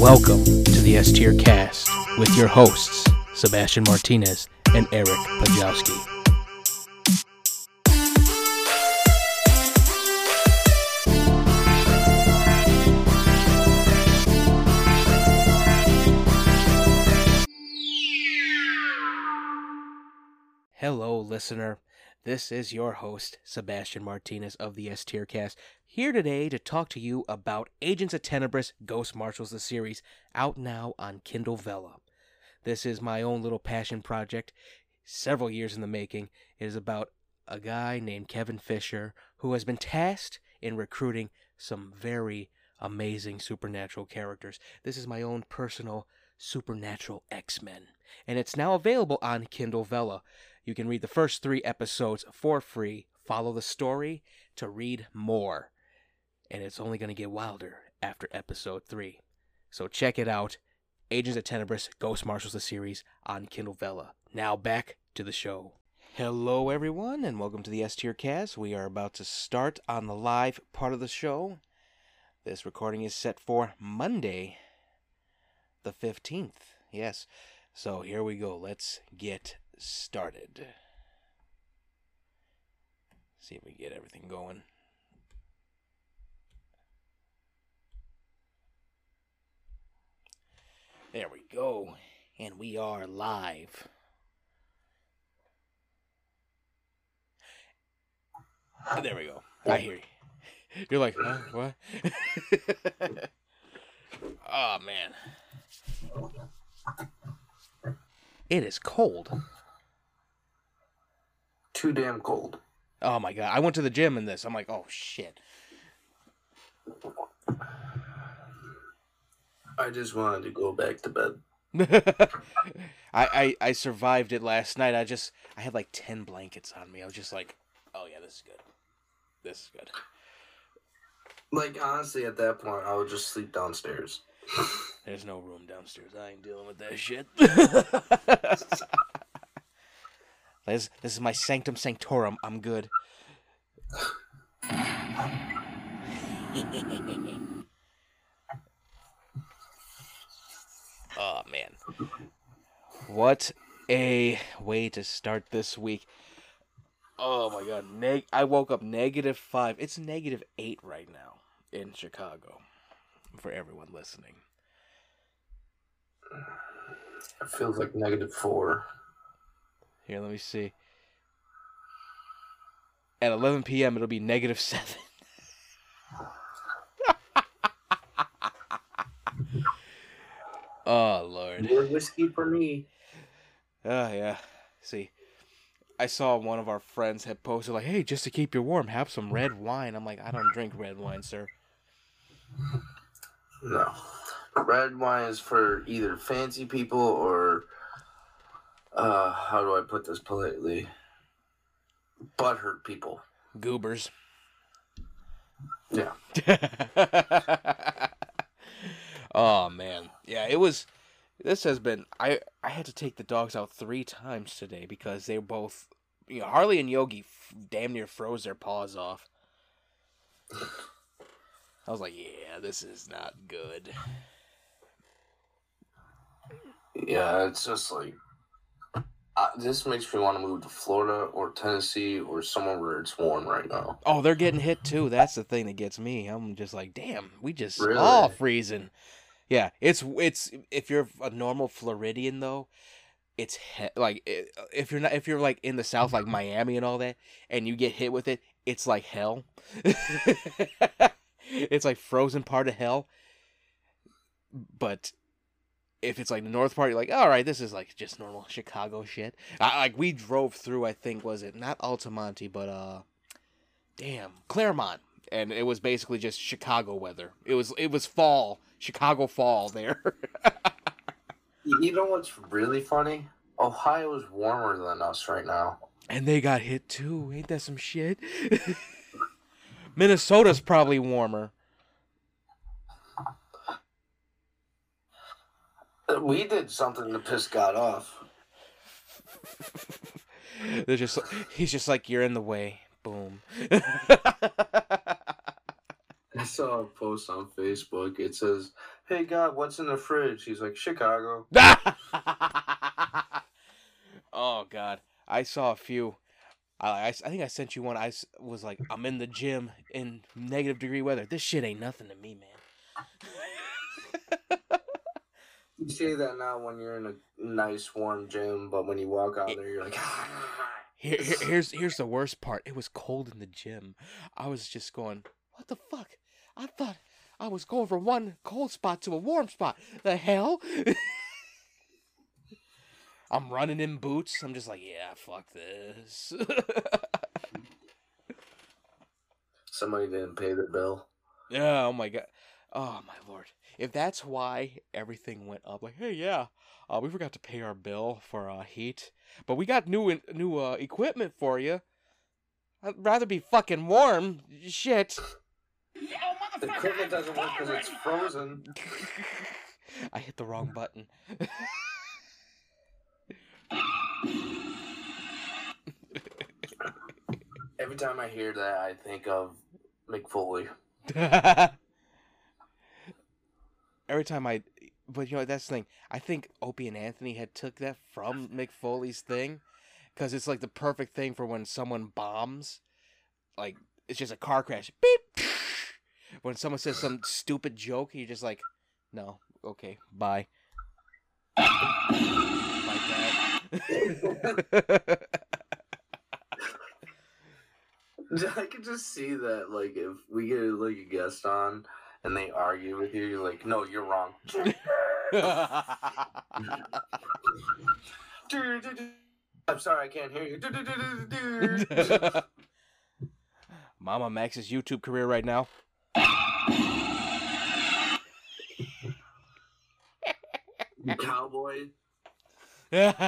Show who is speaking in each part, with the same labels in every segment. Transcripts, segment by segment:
Speaker 1: Welcome to the S Tier Cast with your hosts, Sebastian Martinez and Eric Pajowski. Listener. This is your host, Sebastian Martinez of the S Tier Cast, here today to talk to you about Agents of Tenebris Ghost Marshals, the series, out now on Kindle Vella. This is my own little passion project, several years in the making. It is about a guy named Kevin Fisher who has been tasked in recruiting some very amazing supernatural characters. This is my own personal supernatural X Men, and it's now available on Kindle Vella. You can read the first three episodes for free, follow the story to read more. And it's only going to get wilder after episode three. So check it out Agents of Tenebris Ghost Marshals the series on Kindle Vella. Now back to the show. Hello, everyone, and welcome to the S Tier Cast. We are about to start on the live part of the show. This recording is set for Monday, the 15th. Yes. So here we go. Let's get started. See if we get everything going. There we go. And we are live. There we go. I hear you. You're like, huh? What? oh, man. It is cold.
Speaker 2: Too damn cold.
Speaker 1: Oh my god. I went to the gym in this. I'm like, oh shit.
Speaker 2: I just wanted to go back to bed.
Speaker 1: I, I I survived it last night. I just I had like ten blankets on me. I was just like, oh yeah, this is good. This is good.
Speaker 2: Like honestly, at that point, I would just sleep downstairs.
Speaker 1: There's no room downstairs. I ain't dealing with that shit. this, this is my sanctum sanctorum. I'm good. oh man. What a way to start this week. Oh my god. Neg- I woke up negative five. It's negative eight right now in Chicago for everyone listening.
Speaker 2: It feels like negative four.
Speaker 1: Here, let me see. At 11 p.m., it'll be negative 7. oh, Lord.
Speaker 2: More whiskey for me.
Speaker 1: Oh, yeah. See, I saw one of our friends had posted, like, hey, just to keep you warm, have some red wine. I'm like, I don't drink red wine, sir.
Speaker 2: No. Red wine is for either fancy people or, uh, how do I put this politely? Butthurt people.
Speaker 1: Goobers.
Speaker 2: Yeah.
Speaker 1: oh man, yeah, it was. This has been. I I had to take the dogs out three times today because they both. You know, Harley and Yogi f- damn near froze their paws off. I was like, yeah, this is not good.
Speaker 2: Yeah, it's just like uh, this makes me want to move to Florida or Tennessee or somewhere where it's warm right now.
Speaker 1: Oh, they're getting hit too. That's the thing that gets me. I'm just like, damn, we just
Speaker 2: Really?
Speaker 1: all freezing. Yeah, it's it's if you're a normal Floridian though, it's he- like if you're not if you're like in the south like Miami and all that, and you get hit with it, it's like hell. it's like frozen part of hell. But if it's like the north part, you're like, all right, this is like just normal Chicago shit. I, like we drove through, I think was it not Altamonte, but uh, damn Claremont, and it was basically just Chicago weather. It was it was fall, Chicago fall there.
Speaker 2: You you know what's really funny? Ohio is warmer than us right now.
Speaker 1: and they got hit too. Ain't that some shit? Minnesota's probably warmer.
Speaker 2: We did something to piss God off.
Speaker 1: They're just he's just like you're in the way. Boom.
Speaker 2: I saw a post on Facebook. It says, "Hey God, what's in the fridge?" He's like, "Chicago."
Speaker 1: oh God, I saw a few. I, I, I think I sent you one. I was like, I'm in the gym in negative degree weather. This shit ain't nothing to me, man.
Speaker 2: You say that now when you're in a nice warm gym, but when you walk out
Speaker 1: It-
Speaker 2: there, you're like,
Speaker 1: Here, here, here's here's the worst part. It was cold in the gym. I was just going, what the fuck? I thought I was going from one cold spot to a warm spot. The hell? I'm running in boots. I'm just like, yeah, fuck this.
Speaker 2: somebody didn't pay the bill.
Speaker 1: yeah, oh my god. Oh my lord. If that's why everything went up, like, hey, yeah, uh, we forgot to pay our bill for uh, heat, but we got new in- new uh, equipment for you. I'd rather be fucking warm. Shit.
Speaker 2: The equipment doesn't work because it's frozen.
Speaker 1: I hit the wrong button.
Speaker 2: Every time I hear that, I think of Mick Foley.
Speaker 1: Every time I, but you know that's the thing. I think Opie and Anthony had took that from Mick Foley's thing, because it's like the perfect thing for when someone bombs, like it's just a car crash. Beep. When someone says some stupid joke, you're just like, no, okay, bye. Like that.
Speaker 2: I could just see that, like, if we get like a guest on and they argue with you, you're like, "No, you're wrong." I'm sorry, I can't hear you.
Speaker 1: Mamamax's YouTube career right now.
Speaker 2: Cowboy.
Speaker 1: That's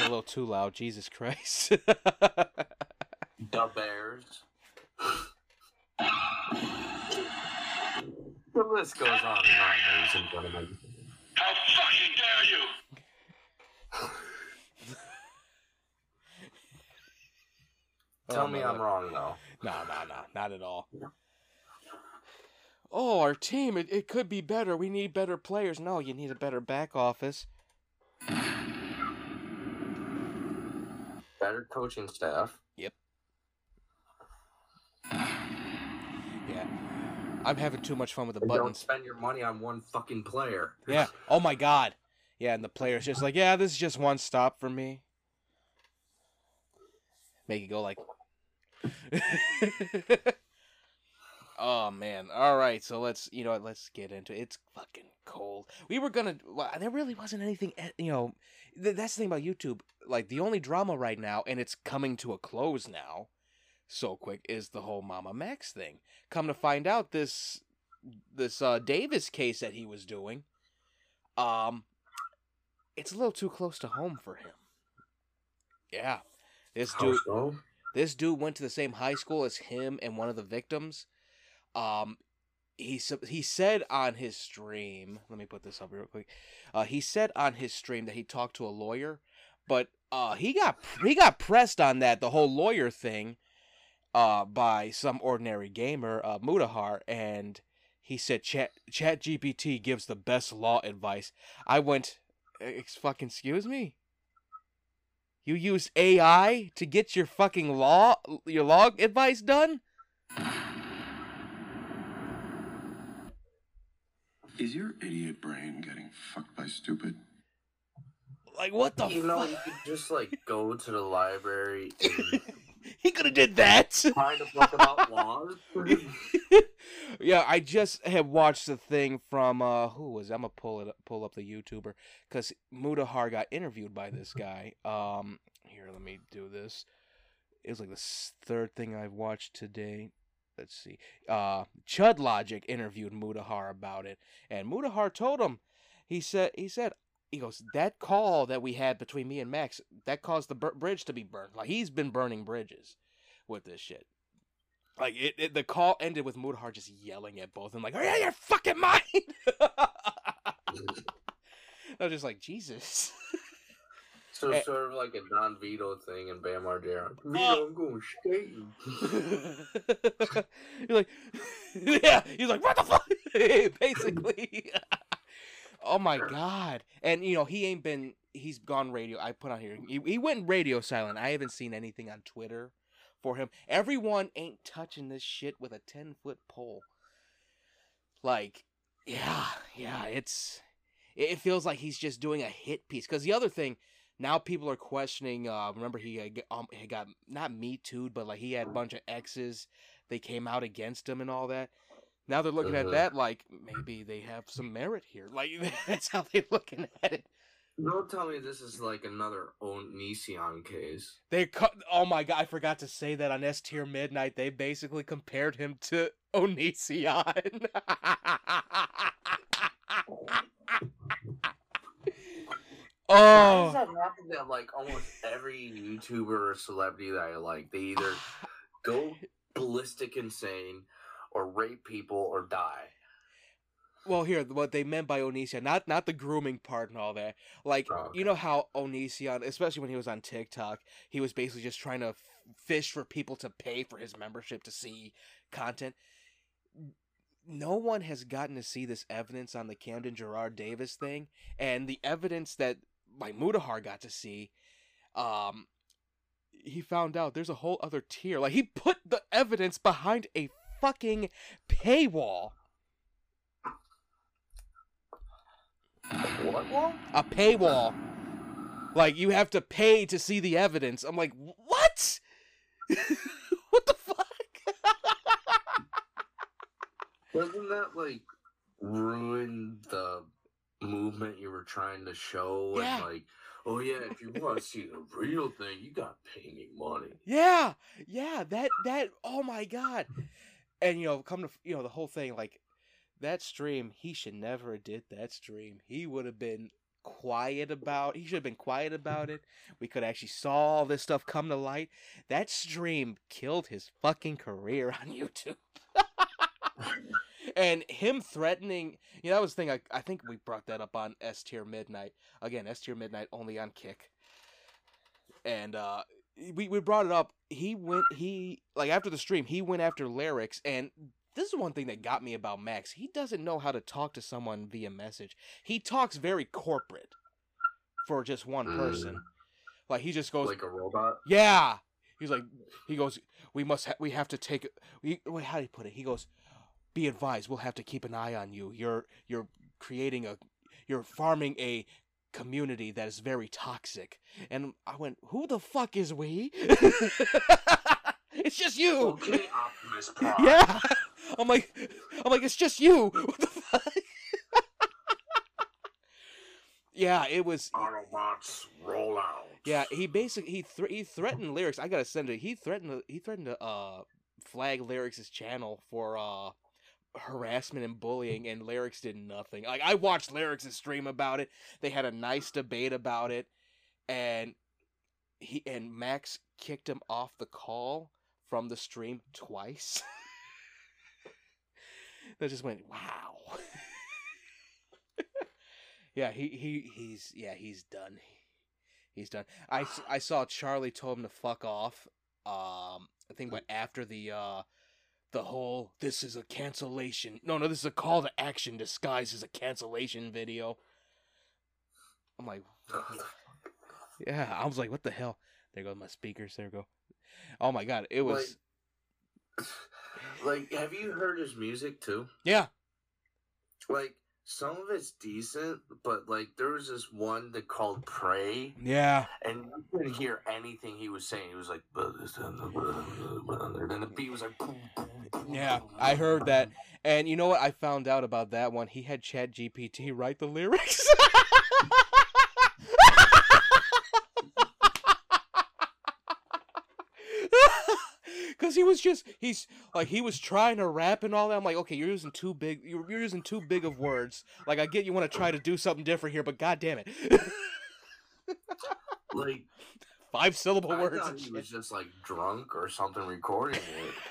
Speaker 1: a little too loud. Jesus Christ.
Speaker 2: The Bears. the list goes on and on, ladies and gentlemen.
Speaker 3: How fucking dare you!
Speaker 2: Tell
Speaker 1: Oh,
Speaker 2: me
Speaker 1: my
Speaker 2: I'm
Speaker 1: Lord.
Speaker 2: wrong, though.
Speaker 1: No, no, no, not at all. Oh, our team, it, it could be better. We need better players. No, you need a better back office.
Speaker 2: Better coaching staff.
Speaker 1: Yeah. I'm having too much fun with the
Speaker 2: And don't spend your money on one fucking player.
Speaker 1: Yeah. Oh my god. Yeah, and the player's just like, yeah, this is just one stop for me. Make it go like. oh man. All right, so let's you know what, let's get into it. It's fucking cold. We were gonna. Well, there really wasn't anything. eh, You know, th- that's the thing about YouTube. Like the only drama right now, and it's coming to a close now, so quick, is the whole Mamamax thing. Come to find out, this this uh, Davis case that he was doing, um, it's a little too close to home for him. Yeah, this dude,
Speaker 2: so?
Speaker 1: this dude went to the same high school as him and one of the victims. Um, he he said on his stream. Let me put this up real quick. Uh, he said on his stream that he talked to a lawyer, but uh, he got he got pressed on that the whole lawyer thing, uh, by some ordinary gamer, uh, Mutahar, and he said Chat Chat GPT gives the best law advice. I went, "Ex- fucking excuse me. You use AI to get your fucking law your law advice done?
Speaker 3: Is your idiot brain getting fucked by stupid?
Speaker 1: Like what the
Speaker 2: You know, you could just like go to the library and
Speaker 1: he could have did that.
Speaker 2: find a book about laws.
Speaker 1: yeah, I just have watched the thing from uh who was? I'm gonna pull it up, pull up the YouTuber because Mutahar got interviewed by this guy. Um, here, let me do this. It was like the third thing I've watched today. Let's see. Uh, Chud Logic interviewed Mutahar about it, and Mutahar told him, he said, he said, he goes, that call that we had between me and Max, that caused the bur- bridge to be burned. Like he's been burning bridges with this shit. Like it, it the call ended with Mutahar just yelling at both and like, "Are you your fucking mind?" I was just like, Jesus.
Speaker 2: So
Speaker 1: Eh.
Speaker 2: sort of like a Don Vito thing and Bam Margera. Vito, I'm going skating.
Speaker 1: You're like, yeah. He's like, what the fuck? Basically. Oh my god. And you know he ain't been. He's gone radio. I put on here. He, he went radio silent. I haven't seen anything on Twitter for him. Everyone ain't touching this shit with a ten foot pole. Like, yeah, yeah. It's. It feels like he's just doing a hit piece. Because the other thing, now people are questioning. Uh, remember he um, he got not me too, but like he had a bunch of exes. They came out against him and all that. Now they're looking at
Speaker 2: Mhm.
Speaker 1: that like maybe they have some merit here. Like that's how they're looking at it.
Speaker 2: Don't tell me this is like another Onision case.
Speaker 1: They cut. Oh my god! I forgot to say that on S Tier Midnight. They basically compared him to Onision. Oh,
Speaker 2: that happen that like almost every YouTuber or celebrity that I like, they either go ballistic insane or rape people or die.
Speaker 1: well, here what they meant by Onision, not not the grooming part and all that. Like
Speaker 2: Oh,
Speaker 1: you know how Onision, especially when he was on TikTok, he was basically just trying to f- fish for people to pay for his membership to see content. No one has gotten to see this evidence on the Camden Gerard Davis thing, and the evidence that like Mutahar got to see, um, he found out there's a whole other tier. Like he put the evidence behind a fucking paywall.
Speaker 2: What? Well,
Speaker 1: a paywall. Like you have to pay to see the evidence. I'm like, what? what the fuck?
Speaker 2: doesn't that like ruin the movement you were trying to show?
Speaker 1: Yeah.
Speaker 2: And like, oh yeah, if you want to see the real thing, you gotta pay me money.
Speaker 1: yeah, yeah. That that. Oh my god. And you know, come to you know the whole thing like that stream. He should never have did that stream. He would have been quiet about. He should have been quiet about it. We could actually saw all this stuff come to light. That stream killed his fucking career on YouTube. and him threatening you know that was the thing I, I think we brought that up on S tier midnight again S tier midnight only on kick and uh we, we brought it up he went he like after the stream he went after lyrics and this is one thing that got me about max he doesn't know how to talk to someone via message he talks very corporate for just one mm. person like he just goes
Speaker 2: Like a robot.
Speaker 1: yeah. He's like, he goes, we must, ha- we have to take. We, wait, how do you put it? He goes, be advised, we'll have to keep an eye on you. You're, you're creating a, you're farming a community that is very toxic. And I went, who the fuck is we? it's just you.
Speaker 2: Okay, Optimus Prime.
Speaker 1: Yeah. I'm like, I'm like, it's just you. What the fuck? yeah, it was.
Speaker 2: Autobots roll out.
Speaker 1: Yeah, he basically he thr he threatened lyrics. I gotta send it. He threatened to, he threatened to uh flag lyrics' channel for uh harassment and bullying, and lyrics did nothing. Like I watched lyrics' stream about it. They had a nice debate about it, and he and Max kicked him off the call from the stream twice. that just went wow. yeah, he he he's yeah he's done. He's done. I I saw Charlie told him to fuck off. Um, I think went after the uh, the whole this is a cancellation. No, no, this is a call to action disguised as a cancellation video. I'm like, yeah. I was like, what the hell? There go my speakers. There go. Oh my god, it was
Speaker 2: like, have you heard his music too?
Speaker 1: yeah.
Speaker 2: Like, some of it's decent, but like, there was this one that called "Pray,"
Speaker 1: Yeah.
Speaker 2: and you couldn't hear anything he was saying. He was like, and the beat was like,
Speaker 1: Yeah, I heard that. And you know what I found out about that one? He had Chat GPT write the lyrics. Cause he was just he's like he was trying to rap and all that. I'm like, okay, you're using too big you're, you're using too big of words. Like I get you want to try to do something different here, but god damn it.
Speaker 2: Like,
Speaker 1: Five syllable
Speaker 2: I
Speaker 1: words
Speaker 2: thought he was just like drunk or something recording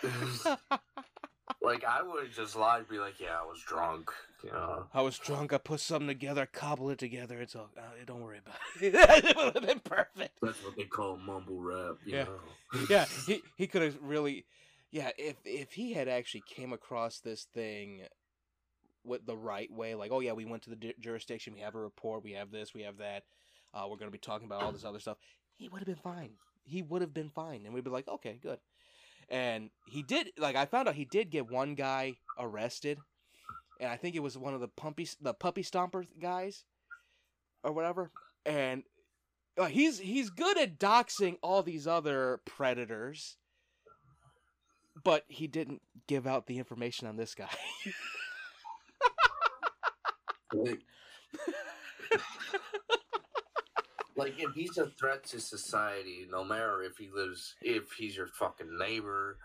Speaker 2: it. Like I would just lie and be like, "Yeah, I was drunk." You know.
Speaker 1: I was drunk. I put something together, cobble it together. It's all. Uh, don't worry about it. it would have been perfect.
Speaker 2: That's what they call mumble rap. You
Speaker 1: Yeah.
Speaker 2: Know?
Speaker 1: Yeah, he he could have really. Yeah, if if he had actually came across this thing with the right way, like, oh yeah, we went to the di- jurisdiction, we have a report, we have this, we have that, uh, we're gonna be talking about all this other stuff. He would have been fine. He would have been fine, and we'd be like, okay, good. And he did. Like, I found out he did get one guy arrested, and I think it was one of the puppy the puppy stomper guys, or whatever. And uh, he's he's good at doxing all these other predators, but he didn't give out the information on this guy.
Speaker 2: Like, if he's a threat to society, no matter if he lives, if he's your fucking neighbor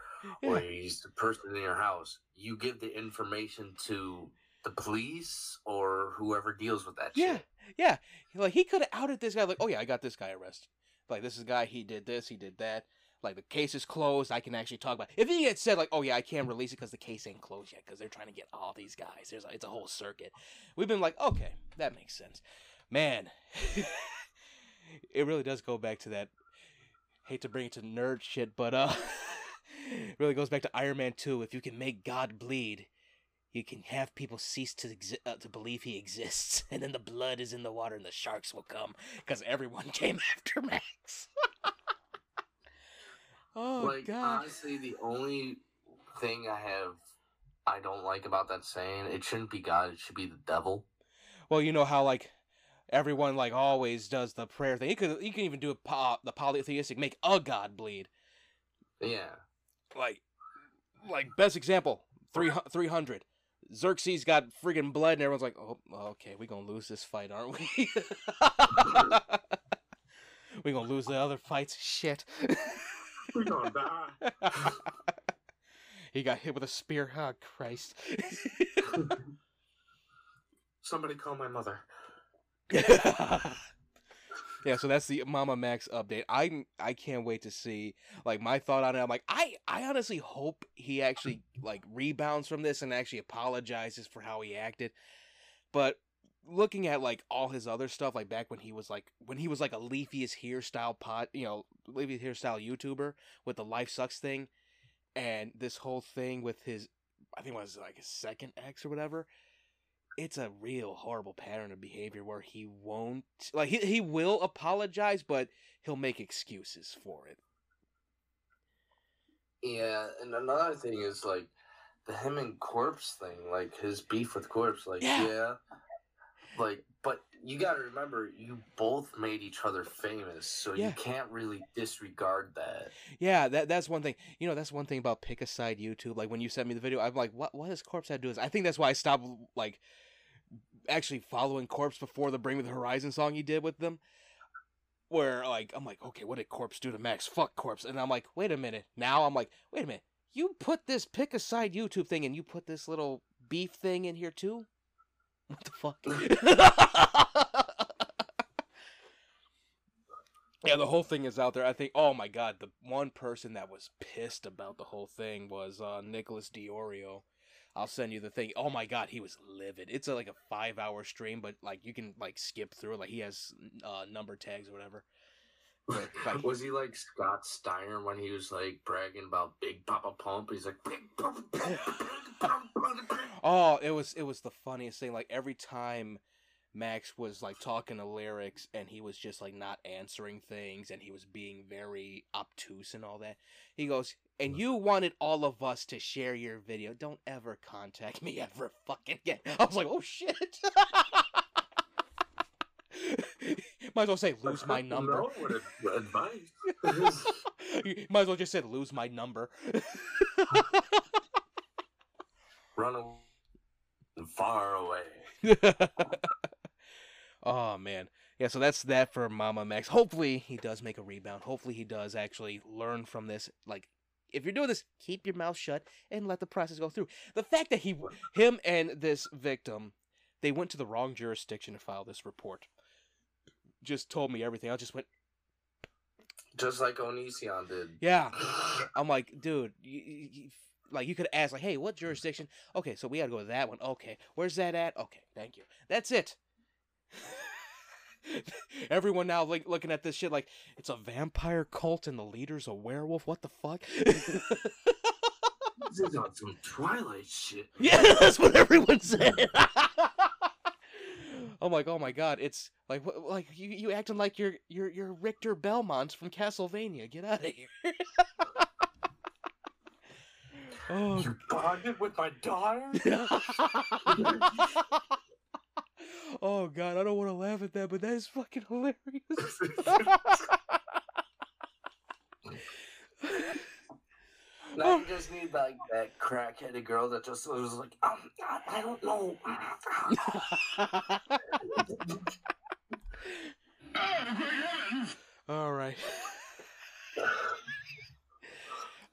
Speaker 2: or
Speaker 1: Yeah.
Speaker 2: he's the person in your house, you give the information to the police or whoever deals with that
Speaker 1: Yeah,
Speaker 2: shit.
Speaker 1: yeah. Like he could have outed this guy. Like, oh yeah, I got this guy arrested. Like this is a guy. He did this. He did that. Like the case is closed. I can actually talk about. If he had said like, oh yeah, I can't release it because the case ain't closed yet because they're trying to get all these guys. There's a, it's a whole circuit. We've been like, okay, that makes sense. Man, it really does go back to that. Hate to bring it to nerd shit, but uh, it really goes back to Iron Man Two. If you can make God bleed, you can have people cease to exi- uh, to believe he exists, and then the blood is in the water, and the sharks will come because everyone came after Max. oh
Speaker 2: like
Speaker 1: God!
Speaker 2: honestly, the only thing I have I don't like about that saying, it shouldn't be God, it should be the devil.
Speaker 1: Well, you know how like everyone like always does the prayer thing. You could you can even do a po- the polytheistic make a god bleed.
Speaker 2: Yeah.
Speaker 1: Like like best example three three hundred. Xerxes got friggin' blood, and everyone's like, "Oh, okay, we gonna lose this fight, aren't we? we gonna lose the other fights. Shit."
Speaker 2: We're gonna die.
Speaker 1: he got hit with a spear. Oh Christ!
Speaker 2: Somebody call my mother.
Speaker 1: yeah, so that's the Mamamax update. I I can't wait to see like my thought on it. I'm like I I honestly hope he actually like rebounds from this and actually apologizes for how he acted. But looking at like all his other stuff, like back when he was like when he was like a is here pot, you know, Leafy hairstyle YouTuber with the Life Sucks thing, and this whole thing with his, I think it was like his second ex or whatever. It's a real horrible pattern of behavior where he won't like he he will apologize, but he'll make excuses for it.
Speaker 2: Yeah, and another thing is like the him and corpse thing, like his beef with corpse, like
Speaker 1: Yeah.
Speaker 2: yeah. Like but you gotta remember you both made each other famous, so
Speaker 1: Yeah.
Speaker 2: you can't really disregard that.
Speaker 1: Yeah, that that's one thing. You know, that's one thing about pick a side YouTube. Like when you sent me the video, I'm like, what what does Corpse have to do? with this? I think that's why I stopped like actually following Corpse before the Bring Me the Horizon song he did with them. Where like I'm like, okay, what did Corpse do to Max? Fuck Corpse. And I'm like, wait a minute. Now I'm like, wait a minute. You put this pick a side YouTube thing and you put this little beef thing in here too? What the fuck? Yeah, the whole thing is out there. I think. Oh my god, the one person that was pissed about the whole thing was uh, Nicholas DeOrio. I'll send you the thing. Oh my god, he was livid. It's a, like a five-hour stream, but like you can like skip through. Like he has uh, number tags or whatever. Like, um,
Speaker 2: Was he like Scott Steiner when he was like bragging about Big Papa Pump? He's like Big Papa Pump, Big Papa Pump.
Speaker 1: Oh, it was it was the funniest thing. Like every time Max was like talking to lyrics and he was just like not answering things and he was being very obtuse and all that. He goes, "And you wanted all of us to share your video. Don't ever contact me ever fucking again." I was like, "Oh shit." Might as well say lose my number.
Speaker 2: No, what ad- advice?
Speaker 1: Might as well just say lose my number.
Speaker 2: Run away. Far away.
Speaker 1: oh man. Yeah, so that's that for Mamamax. Hopefully he does make a rebound. Hopefully he does actually learn from this. Like if you're doing this, keep your mouth shut and let the process go through. The fact that he him and this victim they went to the wrong jurisdiction to file this report just told me everything. I just went,
Speaker 2: Just like Onision did.
Speaker 1: "Yeah." I'm like, "Dude, you, you, like you could ask like, hey, what jurisdiction? Okay, so we got to go to that one. Okay, where's that at? Okay, thank you. That's it. Everyone now like looking at this shit like it's a vampire cult and the leader's a werewolf. What the fuck?
Speaker 2: This is on some Twilight shit.
Speaker 1: yeah, that's what everyone said. I'm like, oh my god, it's like wh- like you you acting like you're you're you're Richter Belmont from Castlevania. Get out of here. oh.
Speaker 2: You bonded with my daughter?
Speaker 1: oh god, I don't want to laugh at that, but that is fucking hilarious.
Speaker 2: now you just need like that crackheaded girl that just was like, um, I don't know.
Speaker 1: All right.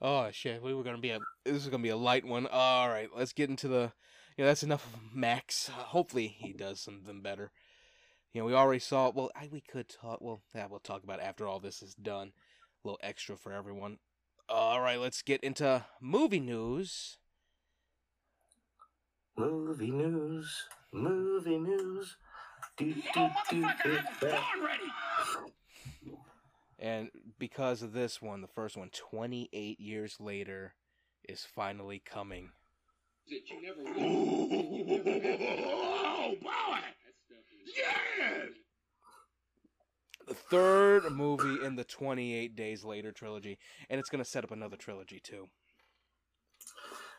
Speaker 1: oh shit, we were gonna be a. This is gonna be a light one. All right, let's get into the. You know, that's enough of Max. Hopefully, he does something better. You know, we already saw. Well, I, we could talk. Well, yeah, we'll talk about it after all this is done. A little extra for everyone. All right, let's get into movie news.
Speaker 2: movie news, movie news. Do, do, do, do, that.
Speaker 1: And because of this one, the first one, 28 years later, is finally coming.
Speaker 3: Oh, boy! Yes!
Speaker 1: The third movie in the 28 Days Later trilogy. And it's going to set up another trilogy, too.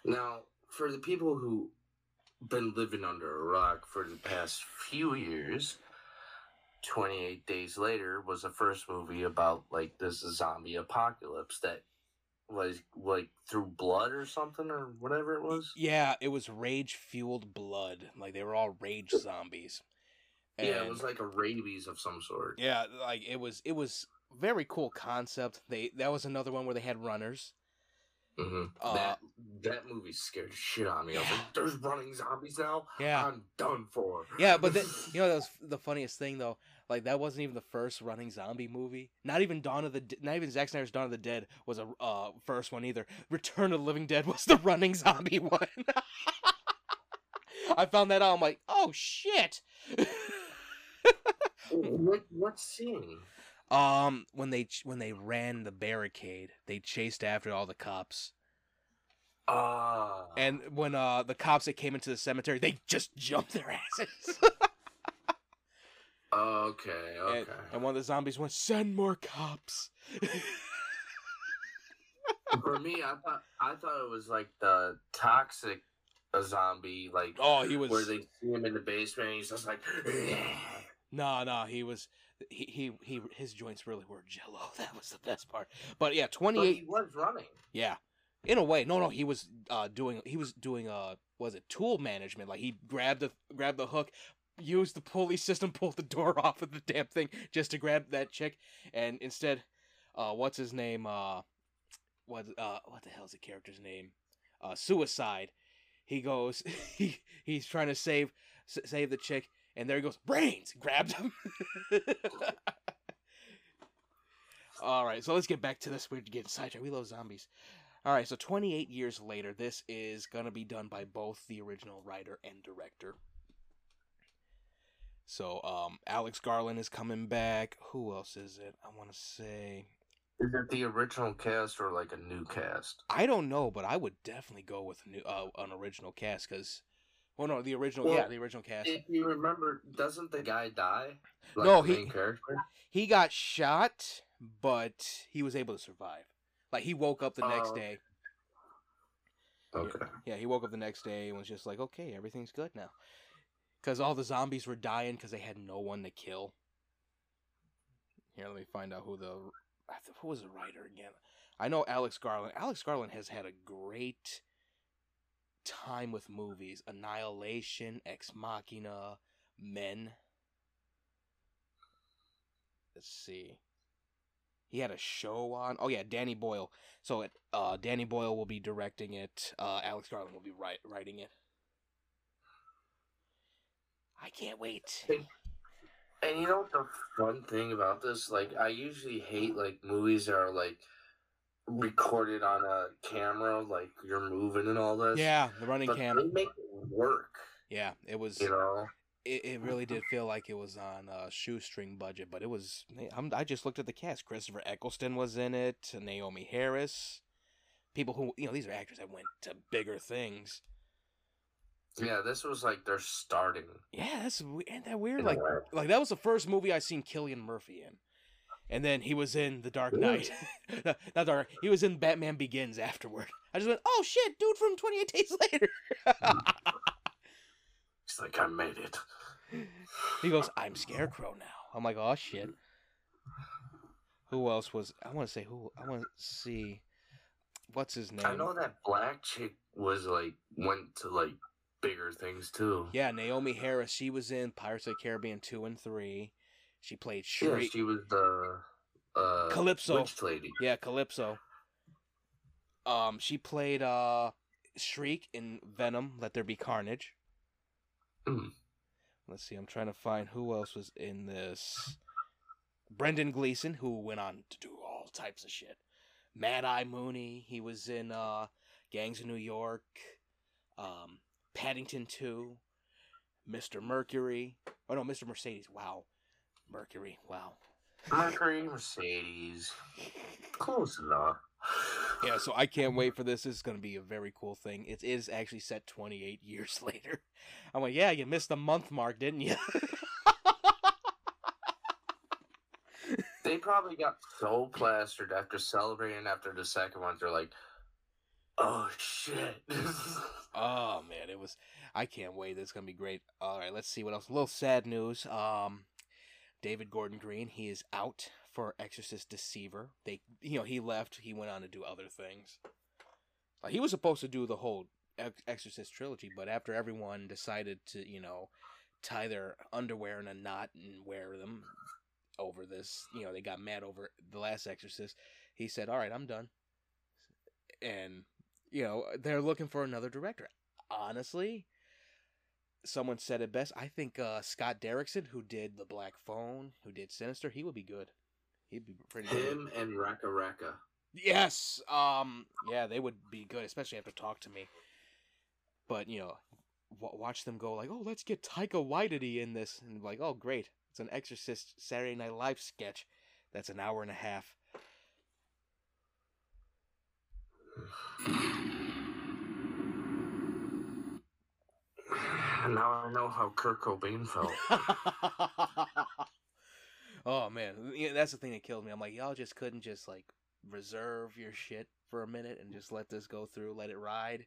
Speaker 2: Now, for the people who been living under a rock for the past few years, 28 Days Later was the first movie about like this zombie apocalypse that was like through blood or something or whatever it was.
Speaker 1: Yeah, it was rage fueled blood. Like, they were all rage zombies.
Speaker 2: Yeah, it was like a rabies of some sort.
Speaker 1: Yeah, like it was it was very cool concept. They that was another one where they had runners.
Speaker 2: hmm
Speaker 1: Uh,
Speaker 2: that that movie scared shit out of me. I was like, "There's running zombies now.
Speaker 1: Yeah.
Speaker 2: I'm done for."
Speaker 1: Yeah, but then you know that was the funniest thing though. Like that wasn't even the first running zombie movie. Not even Dawn of the D- not even Zack Snyder's Dawn of the Dead was a uh, first one either. Return of the Living Dead was the running zombie one. I found that out. I'm like, oh shit.
Speaker 2: What what scene?
Speaker 1: um, when they when they ran the barricade, they chased after all the cops.
Speaker 2: Ah.
Speaker 1: And when uh the cops that came into the cemetery, they just jumped their asses.
Speaker 2: okay, okay.
Speaker 1: and, and one of the zombies went, "Send more cops."
Speaker 2: For me, I thought I thought it was like the toxic a zombie, like
Speaker 1: oh, he was
Speaker 2: where they see him in the basement. And he's just like,
Speaker 1: No, no, he was he he, he his joints really were jello. That was the best part. But yeah,
Speaker 2: but
Speaker 1: 28
Speaker 2: he was running.
Speaker 1: yeah. In a way. No, no, he was uh doing he was doing uh was it tool management. Like he grabbed the grabbed the hook, used the pulley system, pulled the door off of the damn thing just to grab that chick and instead uh what's his name uh what uh what the hell's the character's name? Uh suicide. He goes he he's trying to save s- save the chick and there he goes brains grabbed him. All right, so let's get back to this. We're getting sidetracked. We love zombies. All right, so 28 years later, this is gonna be done by both the original writer and director. So, um, Alex Garland is coming back. Who else is it? I want to say
Speaker 2: Is it the original cast or like a new cast?
Speaker 1: I don't know, but I would definitely go with a new, uh, an original cast because, well, no, the original,
Speaker 2: Well,
Speaker 1: yeah, the original cast.
Speaker 2: If you remember, doesn't the guy die? Like
Speaker 1: No, he- he got shot, but he was able to survive. Like he woke up the next
Speaker 2: Oh.
Speaker 1: day.
Speaker 2: Okay.
Speaker 1: Yeah, he woke up the next day and was just like, okay, everything's good now. Because all the zombies were dying because they had no one to kill. Here, let me find out who the who was the writer again. I know Alex Garland. Alex Garland has had a great time with movies: Annihilation, Ex Machina, Men. Let's see. He had a show on. Oh yeah, Danny Boyle. So it, uh, Danny Boyle will be directing it. Uh, Alex Garland will be writing it. I can't wait.
Speaker 2: And you know what the fun thing about this? Like, I usually hate like movies that are like recorded on a camera, like you're moving and all this.
Speaker 1: Yeah, the running camera.
Speaker 2: but
Speaker 1: cam.
Speaker 2: they make it work.
Speaker 1: Yeah, it was.
Speaker 2: You know,
Speaker 1: It, it really did feel like it was on a shoestring budget, but it was. I'm, I just looked at the cast. Christopher Eccleston was in it. Naomie Harris. People who you know these are actors that went to bigger things.
Speaker 2: yeah, this was like they're starting.
Speaker 1: Yeah, that's ain't that weird. Like like that was the first movie I seen Cillian Murphy in, and then he was in The Dark Knight. No, Not Dark. He was in Batman Begins afterward. I just went, oh shit, dude from Twenty Eight Days Later.
Speaker 2: It's like I made it.
Speaker 1: he goes, I'm Scarecrow now. I'm like, oh shit. Who else was? I want to say who. I want to see. What's his name?
Speaker 2: I know that black chick was like went to like bigger things too.
Speaker 1: Yeah, Naomie Harris. She was in Pirates of the Caribbean two and three. She played
Speaker 2: Yeah, she was the uh,
Speaker 1: Calypso.
Speaker 2: witch lady.
Speaker 1: Yeah, Calypso. Um, she played uh Shriek in Venom. Let There Be Carnage.
Speaker 2: Mm.
Speaker 1: Let's see. I'm trying to find who else was in this. Brendan Gleeson, who went on to do all types of shit. Mad Eye Moody. He was in uh Gangs of New York. Um, Paddington Two. Mr. Mercury. Oh no, Mr. Mercedes. Wow. Mercury. Wow.
Speaker 2: Mercury, Mercedes, close enough.
Speaker 1: Yeah, so I can't wait for this. This is going to be a very cool thing. It is actually set 28 years later. I'm like, yeah, you missed the month mark, didn't you?
Speaker 2: They probably got so plastered after celebrating after the second one. They're like, "Oh shit!"
Speaker 1: oh man, it was. I can't wait. This is going to be great. All right, let's see what else. A little sad news. Um, David Gordon Green, he is out for Exorcist Deceiver. They, you know, he left. He went on to do other things. He was supposed to do the whole Ex- Exorcist trilogy, but after everyone decided to, you know, tie their underwear in a knot and wear them over this, you know, they got mad over the last Exorcist. He said, "All right, I'm done." And you know, they're looking for another director. Honestly, someone said it best. I think uh, Scott Derrickson, who did The Black Phone, who did Sinister, he would be good. He'd be pretty good.
Speaker 2: Him and RackaRacka.
Speaker 1: Yes. Um. Yeah, they would be good, especially after Talk to Me. But you know, w- watch them go like, "Oh, let's get Taika Waititi in this," and like, "Oh, great! It's an Exorcist Saturday Night Live sketch. That's an hour and a half."
Speaker 2: And now I know how Kurt Cobain felt.
Speaker 1: oh man, yeah, that's the thing that killed me. I'm like, y'all just couldn't just like reserve your shit for a minute and just let this go through, let it ride.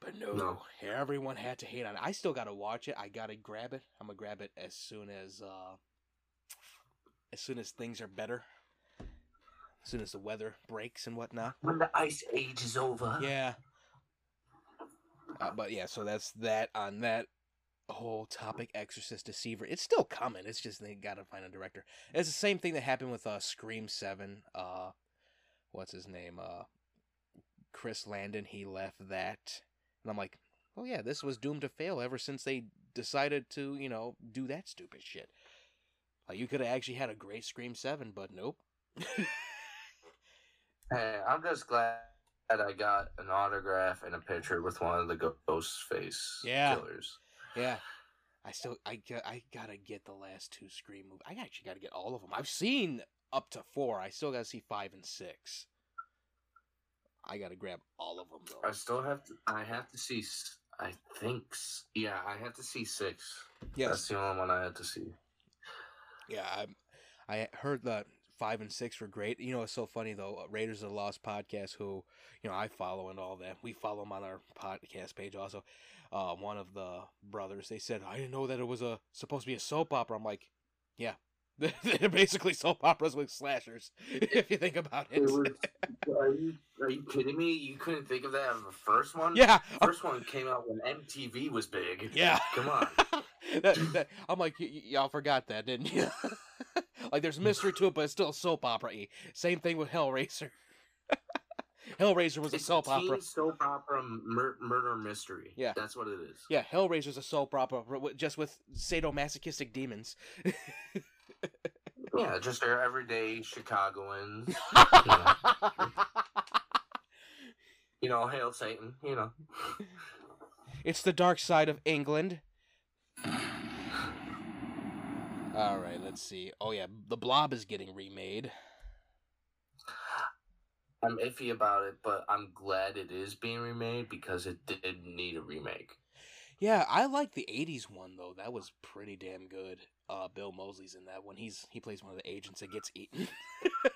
Speaker 1: But no,
Speaker 2: No.
Speaker 1: everyone had to hate on it. I still gotta watch it. I gotta grab it. I'm gonna grab it as soon as uh as soon as things are better. As soon as the weather breaks and whatnot.
Speaker 2: when the ice age is over.
Speaker 1: Yeah. Uh, but yeah, so that's that on that whole topic. Exorcist Deceiver. It's still coming. It's just they gotta find a director. It's the same thing that happened with uh Scream Seven. Uh, what's his name? Uh, Chris Landon. He left that, and I'm like, oh yeah, this was doomed to fail ever since they decided to you know do that stupid shit. Like you could have actually had a great Scream Seven, but nope.
Speaker 2: Hey, I'm just glad I got an autograph and a picture with one of the ghost face
Speaker 1: Yeah.
Speaker 2: killers.
Speaker 1: Yeah. I still I got I gotta get the last two Scream movies. I actually gotta get all of them. I've seen up to four. I still gotta see five and six. I gotta grab all of them though.
Speaker 2: I still have to. I have to see. I think. Yeah, I have to see six. That's the only one I had to see.
Speaker 1: Yeah. I I heard that five and six were great. You know, it's so funny though. uh, Raiders of the Lost podcast, who you know I follow and all that. We follow them on our podcast page also. Uh, one of the brothers, they said, I didn't know that it was a supposed to be a soap opera. I'm like, yeah. They're basically soap operas with slashers, if you think about it.
Speaker 2: Are you Are you kidding me? You couldn't think of that as the first one?
Speaker 1: yeah,
Speaker 2: First one came out when MTV was big.
Speaker 1: yeah.
Speaker 2: Come on.
Speaker 1: That- that- I'm like, y- y- y'all forgot that, didn't you? Like, there's mystery to it, but it's still soap opera y. Same thing with Hellraiser. Hellraiser was a
Speaker 2: It's
Speaker 1: soap
Speaker 2: teen
Speaker 1: opera.
Speaker 2: soap opera mur- murder mystery.
Speaker 1: Yeah.
Speaker 2: that's what it is.
Speaker 1: Yeah, Hellraiser's a soap opera, just with sadomasochistic demons.
Speaker 2: Yeah, just their everyday Chicagoans. you know, hail Satan. You know.
Speaker 1: it's the dark side of England. All right, let's see. Oh yeah, The Blob is getting remade.
Speaker 2: I'm iffy about it, but I'm glad it is being remade because it did need a remake.
Speaker 1: Yeah, I like the '80s one though. That was pretty damn good. Uh, Bill Moseley's in that one. He's he plays one of the agents that gets eaten.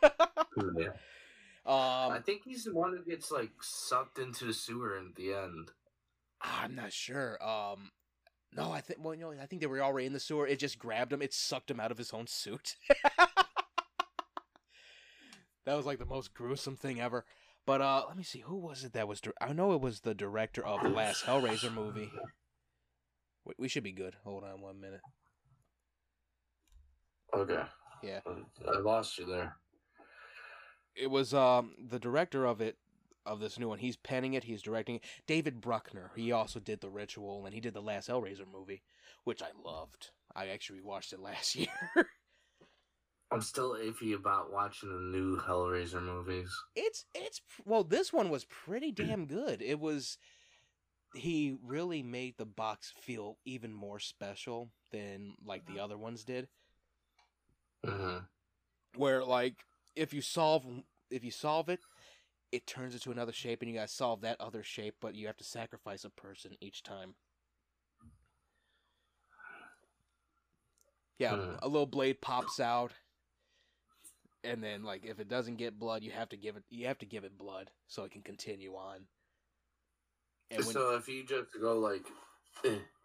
Speaker 2: Yeah.
Speaker 1: um,
Speaker 2: I think he's the one who gets like sucked into the sewer at the end.
Speaker 1: I'm not sure. Um, no, I think well, you know, I think they were already in the sewer. It just grabbed him. It sucked him out of his own suit. that was like the most gruesome thing ever. But uh, let me see, who was it that was? Di- I know it was the director of the last Hellraiser movie. We, we should be good. Hold on one minute.
Speaker 2: Okay.
Speaker 1: Yeah.
Speaker 2: I lost you there.
Speaker 1: It was um the director of it of this new one. He's penning it. He's directing it. David Bruckner. He also did the Ritual and he did the last Hellraiser movie, which I loved. I actually watched it last year.
Speaker 2: I'm still iffy about watching the new Hellraiser movies.
Speaker 1: it's it's well this one was pretty damn good it was he really made the box feel even more special than like the other ones did
Speaker 2: hmm
Speaker 1: where like if you solve if you solve it it turns into another shape and you gotta solve that other shape but you have to sacrifice a person each time yeah
Speaker 2: Hmm.
Speaker 1: a little blade pops out and then like if it doesn't get blood you have to give it you have to give it blood so it can continue on and when,
Speaker 2: So if you just go like, eh,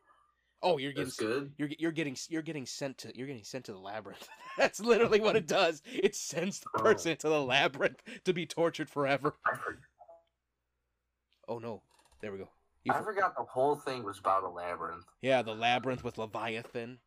Speaker 1: oh you're getting
Speaker 2: good.
Speaker 1: you're you're getting you're getting sent to you're getting sent to the labyrinth. That's literally what it does. It sends the
Speaker 2: Oh.
Speaker 1: person into the labyrinth to be tortured forever. Oh no, there we go. You
Speaker 2: I
Speaker 1: for-
Speaker 2: forgot the whole thing was about a labyrinth.
Speaker 1: yeah, the labyrinth with Leviathan.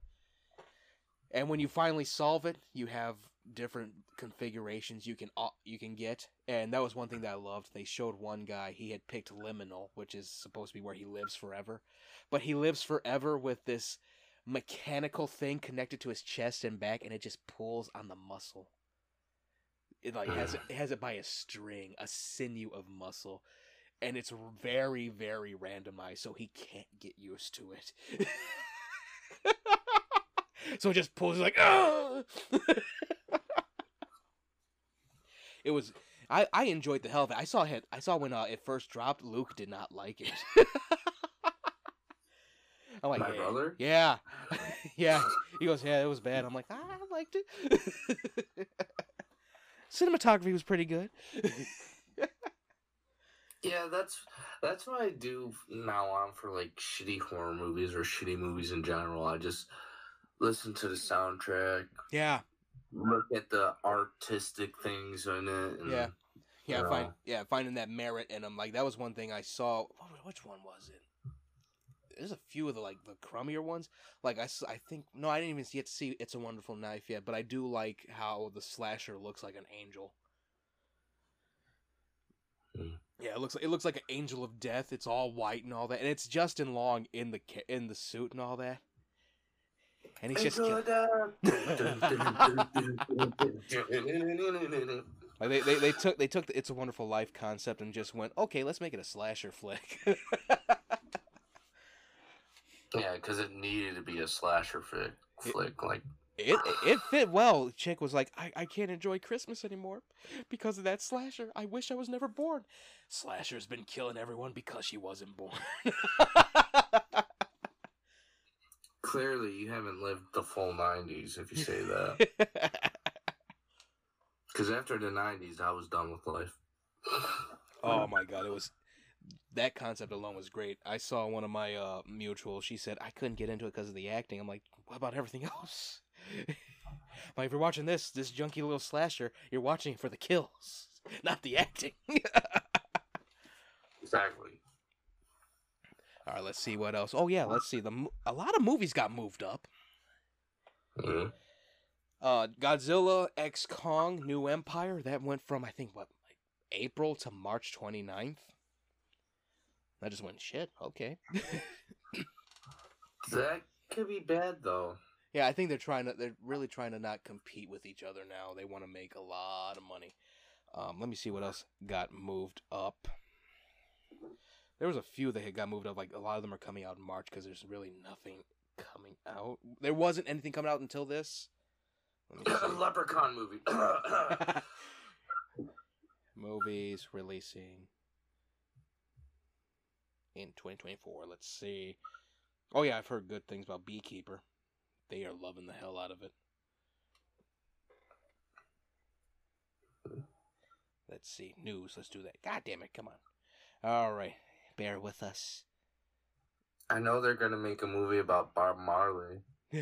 Speaker 1: And when you finally solve it, you have different configurations you can au- you can get, and that was one thing that I loved. They showed one guy he had picked liminal, which is supposed to be where he lives forever, but he lives forever with this mechanical thing connected to his chest and back, and it just pulls on the muscle. It like has it, it has it by a string, a sinew of muscle, and it's very very randomized, so he can't get used to it. so it just pulls like ah. it was I, I enjoyed the hell of it. I saw it. I saw when uh, it first dropped. Luke did not like it. I'm like,
Speaker 2: My
Speaker 1: "Yeah,
Speaker 2: brother?
Speaker 1: Yeah, yeah. He goes, yeah, it was bad. I'm like, ah, I liked it. Cinematography was pretty good.
Speaker 2: Yeah, that's that's what I do now on for like shitty horror movies or shitty movies in general. I just listen to the soundtrack,
Speaker 1: yeah,
Speaker 2: look at the artistic things in it. And,
Speaker 1: Yeah. yeah.
Speaker 2: you
Speaker 1: Find, yeah, finding that merit in them. Like that was one thing I saw. Which one was it? There's a few of the like the crummier ones. Like I, I think no, I didn't even to see It's a Wonderful Knife yet, but I do like how the slasher looks like an angel.
Speaker 2: Hmm.
Speaker 1: Yeah, it looks like, it looks like an angel of death. It's all white and all that, and it's Justin Long in the in the suit and all that. And he's just
Speaker 2: Into
Speaker 1: like they, they, they took they took the It's a Wonderful Life concept and just went okay, let's make it a slasher flick.
Speaker 2: yeah, because it needed to be a slasher flick. Flick like
Speaker 1: it it fit well. Chick was like, I, I can't enjoy Christmas anymore because of that slasher. I wish I was never born. Slasher's been killing everyone because she wasn't born.
Speaker 2: clearly you haven't lived the full '90s if you say that. Because after the '90s, I was done with life.
Speaker 1: oh my god, it was that concept alone was great. I saw one of my uh mutuals. She said I couldn't get into it because of the acting. I'm like, what about everything else? like if you're watching this this junky little slasher, you're watching it for the kills, not the acting.
Speaker 2: Exactly.
Speaker 1: All right, let's see what else. Oh yeah, let's see. The a lot of movies got moved up.
Speaker 2: Mhm.
Speaker 1: Uh, Godzilla X Kong New Empire that went from I think what like April to March 29th. I just went shit. Okay.
Speaker 2: That could be bad though.
Speaker 1: Yeah, I think they're trying to. They're really trying to not compete with each other now. They want to make a lot of money. Um, let me see what else got moved up. There was a few that had got moved up. Like a lot of them are coming out in March because there's really nothing coming out. There wasn't anything coming out until this. Let me see.
Speaker 2: Leprechaun movie.
Speaker 1: Movies releasing in 2024. Let's see. Oh yeah, I've heard good things about Beekeeper. They are loving the hell out of it. Let's see. News. Let's do that. God damn it. Come on. All right. Bear with us.
Speaker 2: I know they're gonna make a movie about Bob Marley.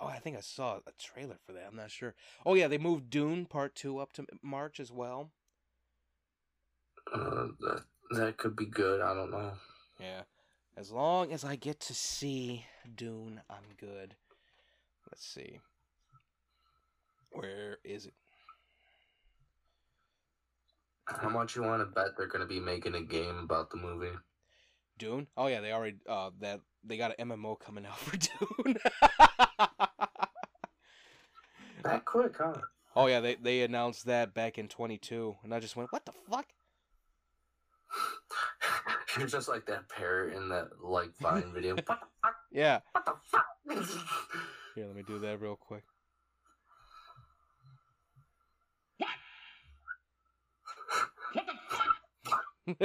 Speaker 1: oh, I think I saw a trailer for that. I'm not sure. Oh yeah, they moved Dune Part Two up to March as well.
Speaker 2: Uh, that that could be good. I don't know.
Speaker 1: Yeah. As long as I get to see Dune, I'm good. Let's see. Where is it?
Speaker 2: How much you want to bet they're gonna be making a game about the movie?
Speaker 1: Dune? Oh yeah, they already uh that they got an MMO coming out for Dune.
Speaker 2: That quick, huh?
Speaker 1: oh yeah, they they announced that back in 22 and I just went, "What the fuck?"
Speaker 2: You're just like that parrot in that like Vine video. what the fuck?
Speaker 1: Yeah.
Speaker 2: What the fuck?
Speaker 1: Here, let me do that real quick.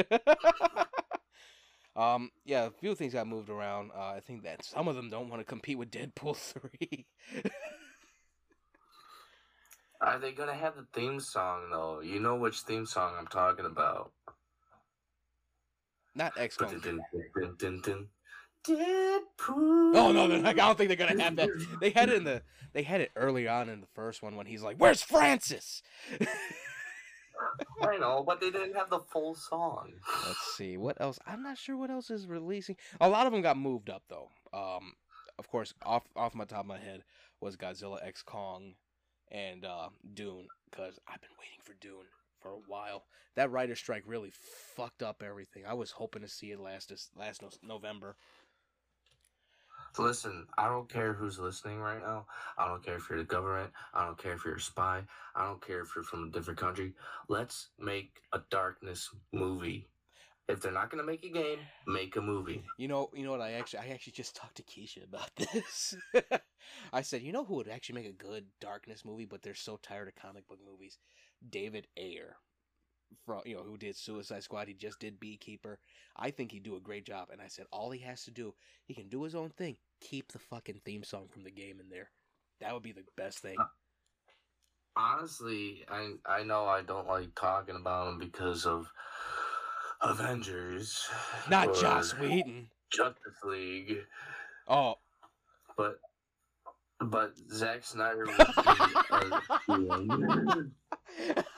Speaker 1: um, yeah, a few things got moved around. Uh, I think that some of them don't want to compete with Deadpool three.
Speaker 2: Are they gonna have the theme song though? You know which theme song I'm talking about.
Speaker 1: Not XCOM.
Speaker 2: Deadpool.
Speaker 1: Oh no, they're not, I don't think they're gonna have that. They had it in the they had it early on in the first one when he's like, "Where's Francis?"
Speaker 2: I know, but they didn't have the full song.
Speaker 1: Let's see what else. I'm not sure what else is releasing. A lot of them got moved up though. Um, of course, off off my top of my head was Godzilla X Kong and uh, Dune because I've been waiting for Dune for a while. That writer strike really fucked up everything. I was hoping to see it last this last no-
Speaker 2: Listen, I don't care who's listening right now. I don't care if you're the government. I don't care if you're a spy. I don't care if you're from a different country. Let's make a darkness movie. If they're not gonna make a game, make a movie.
Speaker 1: You know, you know what? I actually, I actually just talked to Keisha about this. I said, you know who would actually make a good darkness movie, but they're so tired of comic book movies. David Ayer, from you know, who did Suicide Squad. He just did Beekeeper. I think he'd do a great job. And I said, all he has to do, he can do his own thing. Keep the fucking theme song from the game in there. That would be the best thing.
Speaker 2: Uh, honestly, I I know I don't like talking about him because of Avengers,
Speaker 1: Not Joss Whedon.
Speaker 2: Justice League,
Speaker 1: Oh,
Speaker 2: but but Zack Snyder would be a,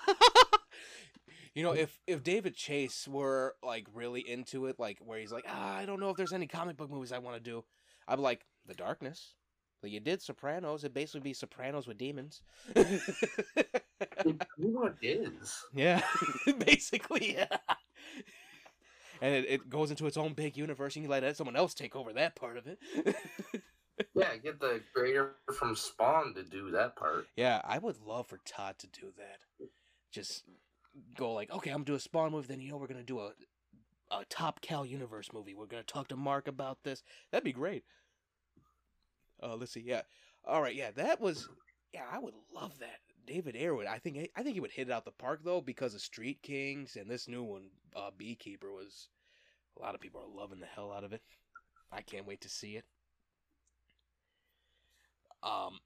Speaker 1: you know, if if David Chase were like really into it, like where he's like, ah, I don't know if there's any comic book movies I want to do, I'd be like, The Darkness. Like you did Sopranos, it'd basically be Sopranos with demons.
Speaker 2: pretty much
Speaker 1: yeah, basically, yeah. And it, it goes into its own big universe. And you let someone else take over that part of it.
Speaker 2: Yeah, get the creator from Spawn to do that part.
Speaker 1: Yeah, I would love for Todd to do that. Just go like, okay, I'm gonna do a Spawn movie. Then you know we're gonna do a a Top Cow Universe movie. We're gonna talk to Mark about this. That'd be great. Uh, let's see. Yeah. All right. Yeah, that was. Yeah, I would love that. David Ayer would. I think. I think he would hit it out the park though because of Street Kings and this new one, uh, Beekeeper was. A lot of people are loving the hell out of it. I can't wait to see it. Um,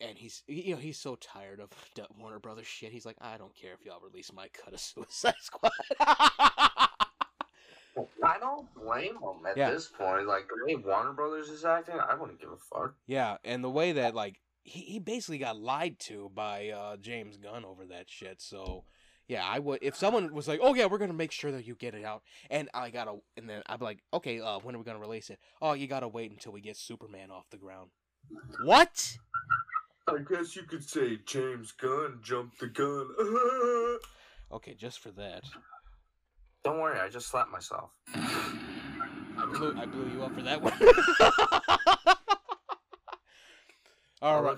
Speaker 1: and he's you know he's so tired of Warner Brothers shit. He's like, I don't care if y'all release my cut of Suicide Squad.
Speaker 2: I don't blame him at
Speaker 1: Yeah.
Speaker 2: this point. Like the way Warner Brothers is acting, I wouldn't give a fuck.
Speaker 1: yeah, and the way that like he, he basically got lied to by uh, James Gunn over that shit. So yeah, I would if someone was like, oh yeah, we're gonna make sure that you get it out, and I gotta, and then I'd be like, okay, uh, when are we gonna release it? Oh, you gotta wait until we get Superman off the ground. What?
Speaker 2: I guess you could say James Gunn jumped the gun.
Speaker 1: Okay, just for that,
Speaker 2: don't worry, I just slapped myself.
Speaker 1: I blew, I blew you up for that one. All right.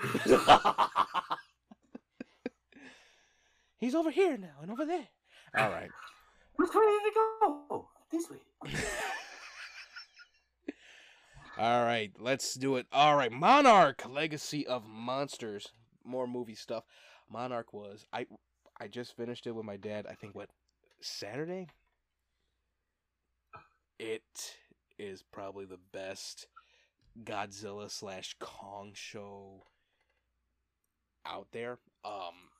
Speaker 1: He's over here now and over there. All right.
Speaker 2: Which way did it go? This way.
Speaker 1: All right, let's do it. All right, Monarch: Legacy of Monsters. More movie stuff. Monarch was I I just finished it with my dad. I think what Saturday. It is probably the best Godzilla slash Kong show out there. Um,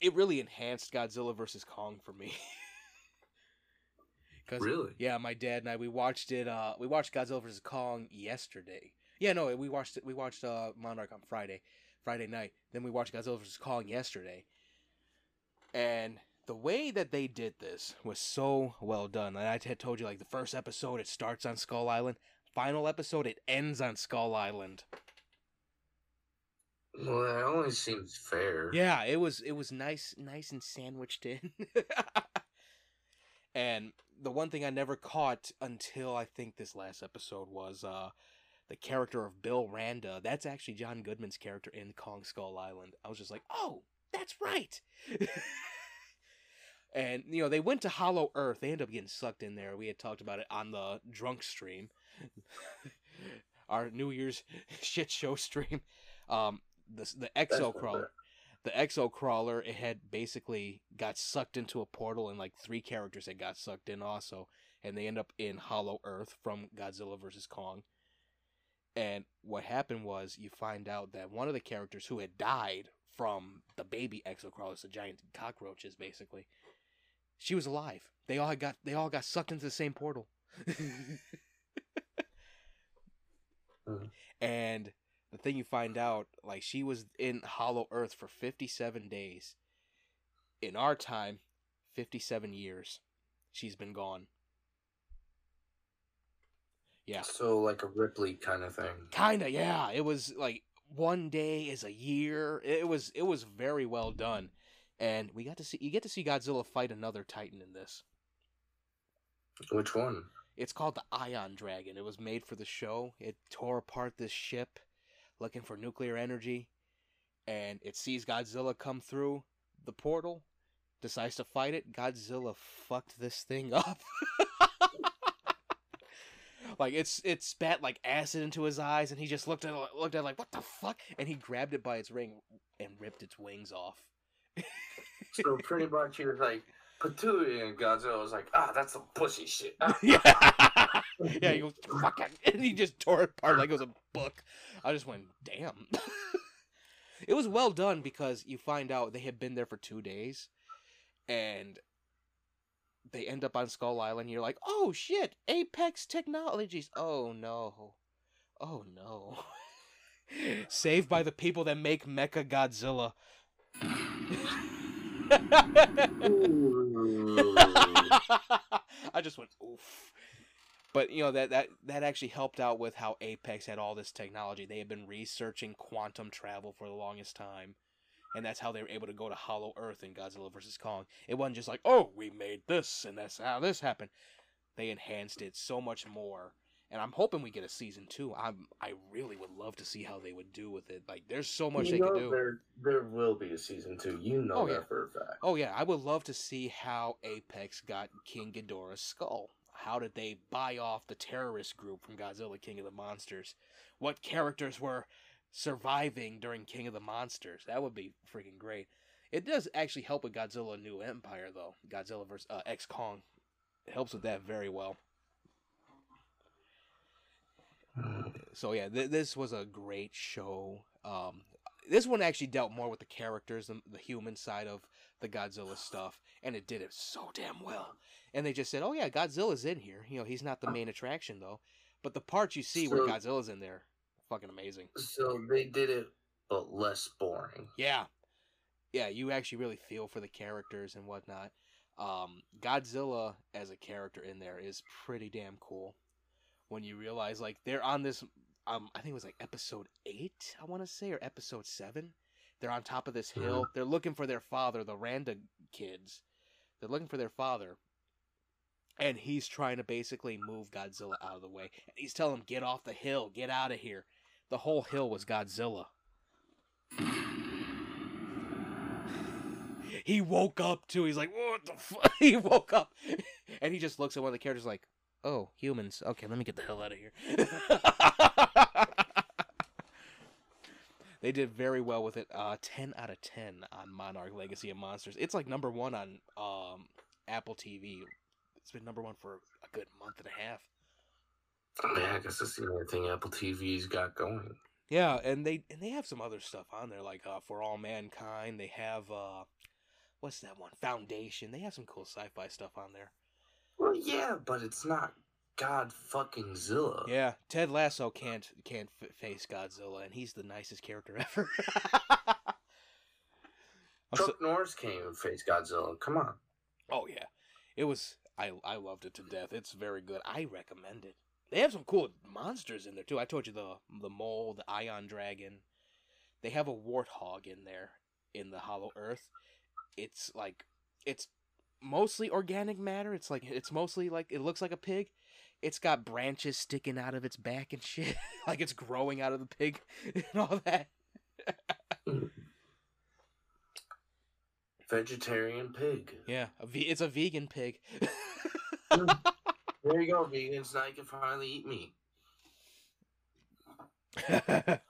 Speaker 1: it really enhanced Godzilla versus Kong for me. 'Cause-
Speaker 2: Really?
Speaker 1: yeah, my dad and I we watched it. Uh, we watched Godzilla vs Kong yesterday. Yeah, no, we watched it. We watched uh Monarch on Friday, Friday night. Then we watched Godzilla vs Kong yesterday. And the way that they did this was so well done. And I had told you like the first episode it starts on Skull Island. Final episode it ends on Skull Island.
Speaker 2: Well, that only seems fair.
Speaker 1: Yeah, it was it was nice nice and sandwiched in. and the one thing I never caught until I think this last episode was uh the character of Bill Randa. That's actually John Goodman's character in Kong Skull Island. I was just like, "Oh, that's right." and you know, they went to Hollow Earth. They ended up getting sucked in there. We had talked about it on the drunk stream. Our New Year's shit show stream. Um the the exo crawler the exo crawler it had basically got sucked into a portal and like three characters had got sucked in also and they end up in hollow earth from godzilla versus kong. And what happened was you find out that one of the characters who had died from the baby exo crawlers the giant cockroaches basically she was alive. They all got they all got sucked into the same portal. And the thing you find out, like she was in Hollow Earth for 57 days. In our time, 57 years. She's been gone. Yeah.
Speaker 2: So like a Ripley kind of thing.
Speaker 1: Kinda, yeah. It was like one day is a year. It was it was very well done. And we got to see you get to see Godzilla fight another Titan in this.
Speaker 2: Which one?
Speaker 1: It's called the Ion Dragon. It was made for the show. It tore apart this ship looking for nuclear energy. And it sees Godzilla come through the portal, decides to fight it. Godzilla fucked this thing up. like it's it spat like acid into his eyes and he just looked at it, looked at it like what the fuck and he grabbed it by its ring and ripped its wings off.
Speaker 2: So pretty much he was like Patootie and Godzilla was like, ah, that's some pussy shit. Ah.
Speaker 1: yeah, yeah. He goes, "Fuck it," and he just tore it apart like it was a book. I just went, "Damn." it was well done because you find out they had been there for two days, and they end up on Skull Island. You're like, "Oh shit, Apex Technologies." Oh no, oh no. Saved by the people that make Mecha Godzilla. I just went oof. But you know that that that actually helped out with how Apex had all this technology. They had been researching quantum travel for the longest time, and that's how they were able to go to Hollow Earth in Godzilla vs Kong. It wasn't just like, oh, we made this and that's how this happened. They enhanced it so much more, and I'm hoping we get a season two. I'm I really would love to see how they would do with it. Like, there's so much
Speaker 2: you
Speaker 1: they could do.
Speaker 2: There, there will be a season two. You know
Speaker 1: Oh,
Speaker 2: that
Speaker 1: yeah.
Speaker 2: for a fact.
Speaker 1: Oh yeah, I would love to see how Apex got King Ghidorah's skull. How did they buy off the terrorist group from Godzilla King of the Monsters? What characters were surviving during King of the Monsters? That would be freaking great. It does actually help with Godzilla New Empire though. Godzilla vs uh, X Kong. Helps with that very well. So yeah, th- this was a great show. Um, this one actually dealt more with the characters, the, the human side of the Godzilla stuff, and it did it so damn well. And they just said, "Oh yeah, Godzilla's in here. You know, he's not the main attraction though, but the parts you see where Godzilla's in there, fucking amazing.
Speaker 2: So they did it, but less boring.
Speaker 1: Yeah, yeah, you actually really feel for the characters and whatnot. Um, Godzilla as a character in there is pretty damn cool. When you realize like they're on this, um, I think it was like episode eight, I want to say, or episode seven. They're on top of this hill. They're looking for their father, the Randa kids. They're looking for their father. And he's trying to basically move Godzilla out of the way. And he's telling him, get off the hill, get out of here. the whole hill was Godzilla. he woke up too. He's like, "What the fuck?" he woke up, and he just looks at one of the characters like, "Oh, humans. Okay, let me get the hell out of here." they did very well with it. Uh, ten out of ten on Monarch Legacy of Monsters. It's like number one on um Apple TV. It's been number one for a good month and a half.
Speaker 2: Yeah, I guess that's the only thing Apple TV's got going.
Speaker 1: Yeah, and they and they have some other stuff on there like uh, For All Mankind. They have uh, what's that one? Foundation. They have some cool sci-fi stuff on there.
Speaker 2: Well, yeah, but it's not God fucking Zilla.
Speaker 1: Yeah, Ted Lasso can't can't f- face Godzilla, and he's the nicest character ever. I'm so-
Speaker 2: Chuck Norris can't even face Godzilla. Come on.
Speaker 1: oh yeah, it was. I I loved it to death. It's very good. I recommend it. They have some cool monsters in there too. I told you the the mole, the ion dragon. They have a warthog in there in the Hollow Earth. It's like it's mostly organic matter. It's like it's mostly like it looks like a pig. It's got branches sticking out of its back and shit, like it's growing out of the pig and all that.
Speaker 2: Vegetarian pig.
Speaker 1: Yeah, a ve- it's a vegan pig.
Speaker 2: There you go, vegans. Now you can finally eat meat.
Speaker 1: it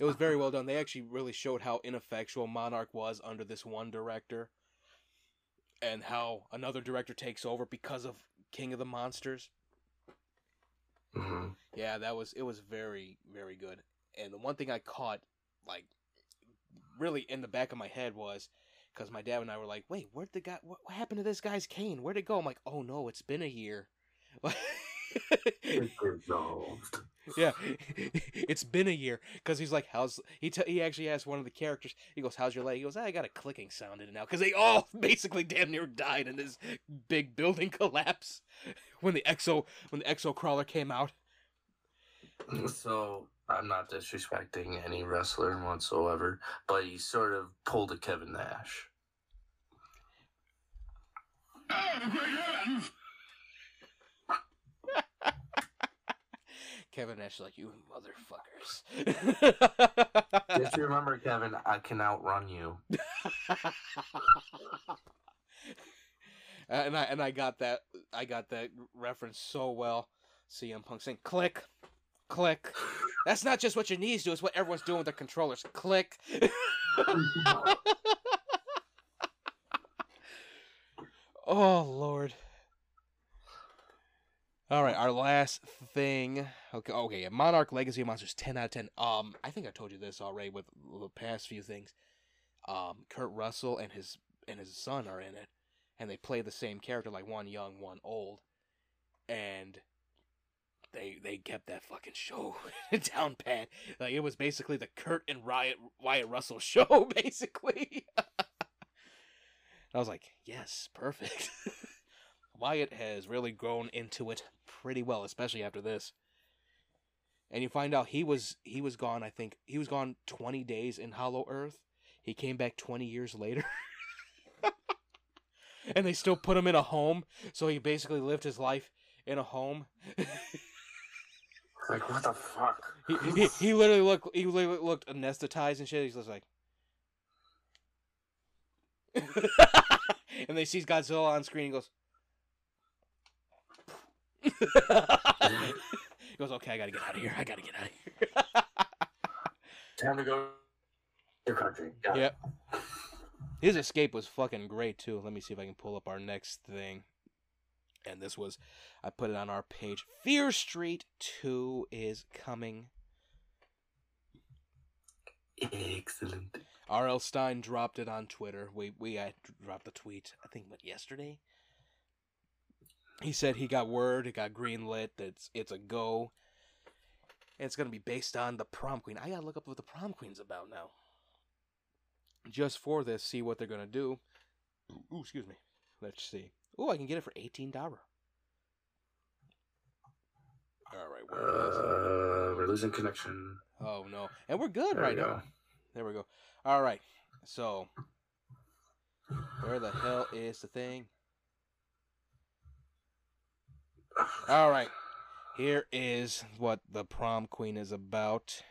Speaker 1: was very well done. They actually really showed how ineffectual Monarch was under this one director, and how another director takes over because of King of the Monsters.
Speaker 2: hmm
Speaker 1: Yeah, that was it was very very good. And the one thing I caught like really in the back of my head was because my dad and I were like, "Wait, where'd the guy? What, what happened to this guy's cane? Where'd it go?" I'm like, "Oh no, it's been a year."
Speaker 2: It's resolved.
Speaker 1: yeah, it's been a year because he's like, "How's he?" T- he actually asked one of the characters. He goes, "How's your leg?" He goes, "I got a clicking sound in it now," because they all basically damn near died in this big building collapse when the exo when the exo crawler came out.
Speaker 2: So I'm not disrespecting any wrestler whatsoever, but he sort of pulled a Kevin Nash.
Speaker 1: Kevin Nash like, "You motherfuckers."
Speaker 2: Just remember, Kevin, I can outrun you.
Speaker 1: Uh, and I and I got that I got that reference so well. CM Punk saying click, click. That's not just what your knees do; it's what everyone's doing with their controllers. Click. oh Lord. All right, our last thing. Okay, okay, Monarch Legacy of Monsters, ten out of ten. Um, I think I told you this already with the past few things. Um, Kurt Russell and his and his son are in it, and they play the same character, like one young, one old, and they they kept that fucking show down pat. Like it was basically the Kurt and Riot Wyatt Russell show, basically. I was like, yes, perfect. Wyatt has really grown into it pretty well, especially after this. And you find out he was he was gone. I think he was gone twenty days in Hollow Earth. He came back twenty years later, and they still put him in a home. So he basically lived his life in a home.
Speaker 2: Like, what the fuck?
Speaker 1: he, he he literally looked he literally looked anesthetized and shit. He's just like. and they sees Godzilla on screen. He goes. he goes, okay, I gotta get out of here. I gotta get out of here.
Speaker 2: Time to go to your country. Yeah.
Speaker 1: yep. His escape was fucking great too. Let me see if I can pull up our next thing. And this was, I put it on our page. Fear Street 2 is coming.
Speaker 2: Excellent.
Speaker 1: R.L. Stine dropped it on Twitter. We we uh, dropped the tweet. I think what yesterday. He said he got word. It got green lit. That it's it's a go. And it's gonna be based on the prom queen. I gotta look up what the prom queen's about now. Just for this, see what they're gonna do. Ooh, excuse me. Let's see. Oh, I can get it for eighteen dollar. All right, where is it?
Speaker 2: Uh, we're losing connection.
Speaker 1: Oh no, and we're good
Speaker 2: There
Speaker 1: right
Speaker 2: we
Speaker 1: now.
Speaker 2: go.
Speaker 1: There we go. All right. So, where the hell is the thing? All right. Here is what the prom queen is about.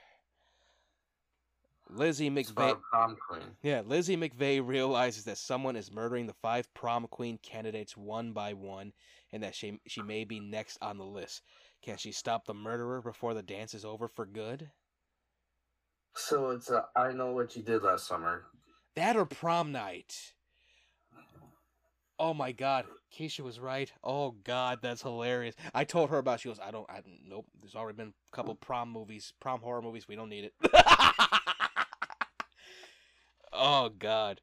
Speaker 1: Lizzie
Speaker 2: McVay. prom queen.
Speaker 1: Yeah, Lizzie McVay realizes that someone is murdering the five prom queen candidates one by one, and that she she may be next on the list. Can she stop the murderer before the dance is over for good?
Speaker 2: So it's a I know what you did last summer.
Speaker 1: That or prom night? Oh my God, Keisha was right. Oh God, that's hilarious. I told her about. She goes, I don't. I nope. There's already been a couple prom movies, prom horror movies. We don't need it. oh God.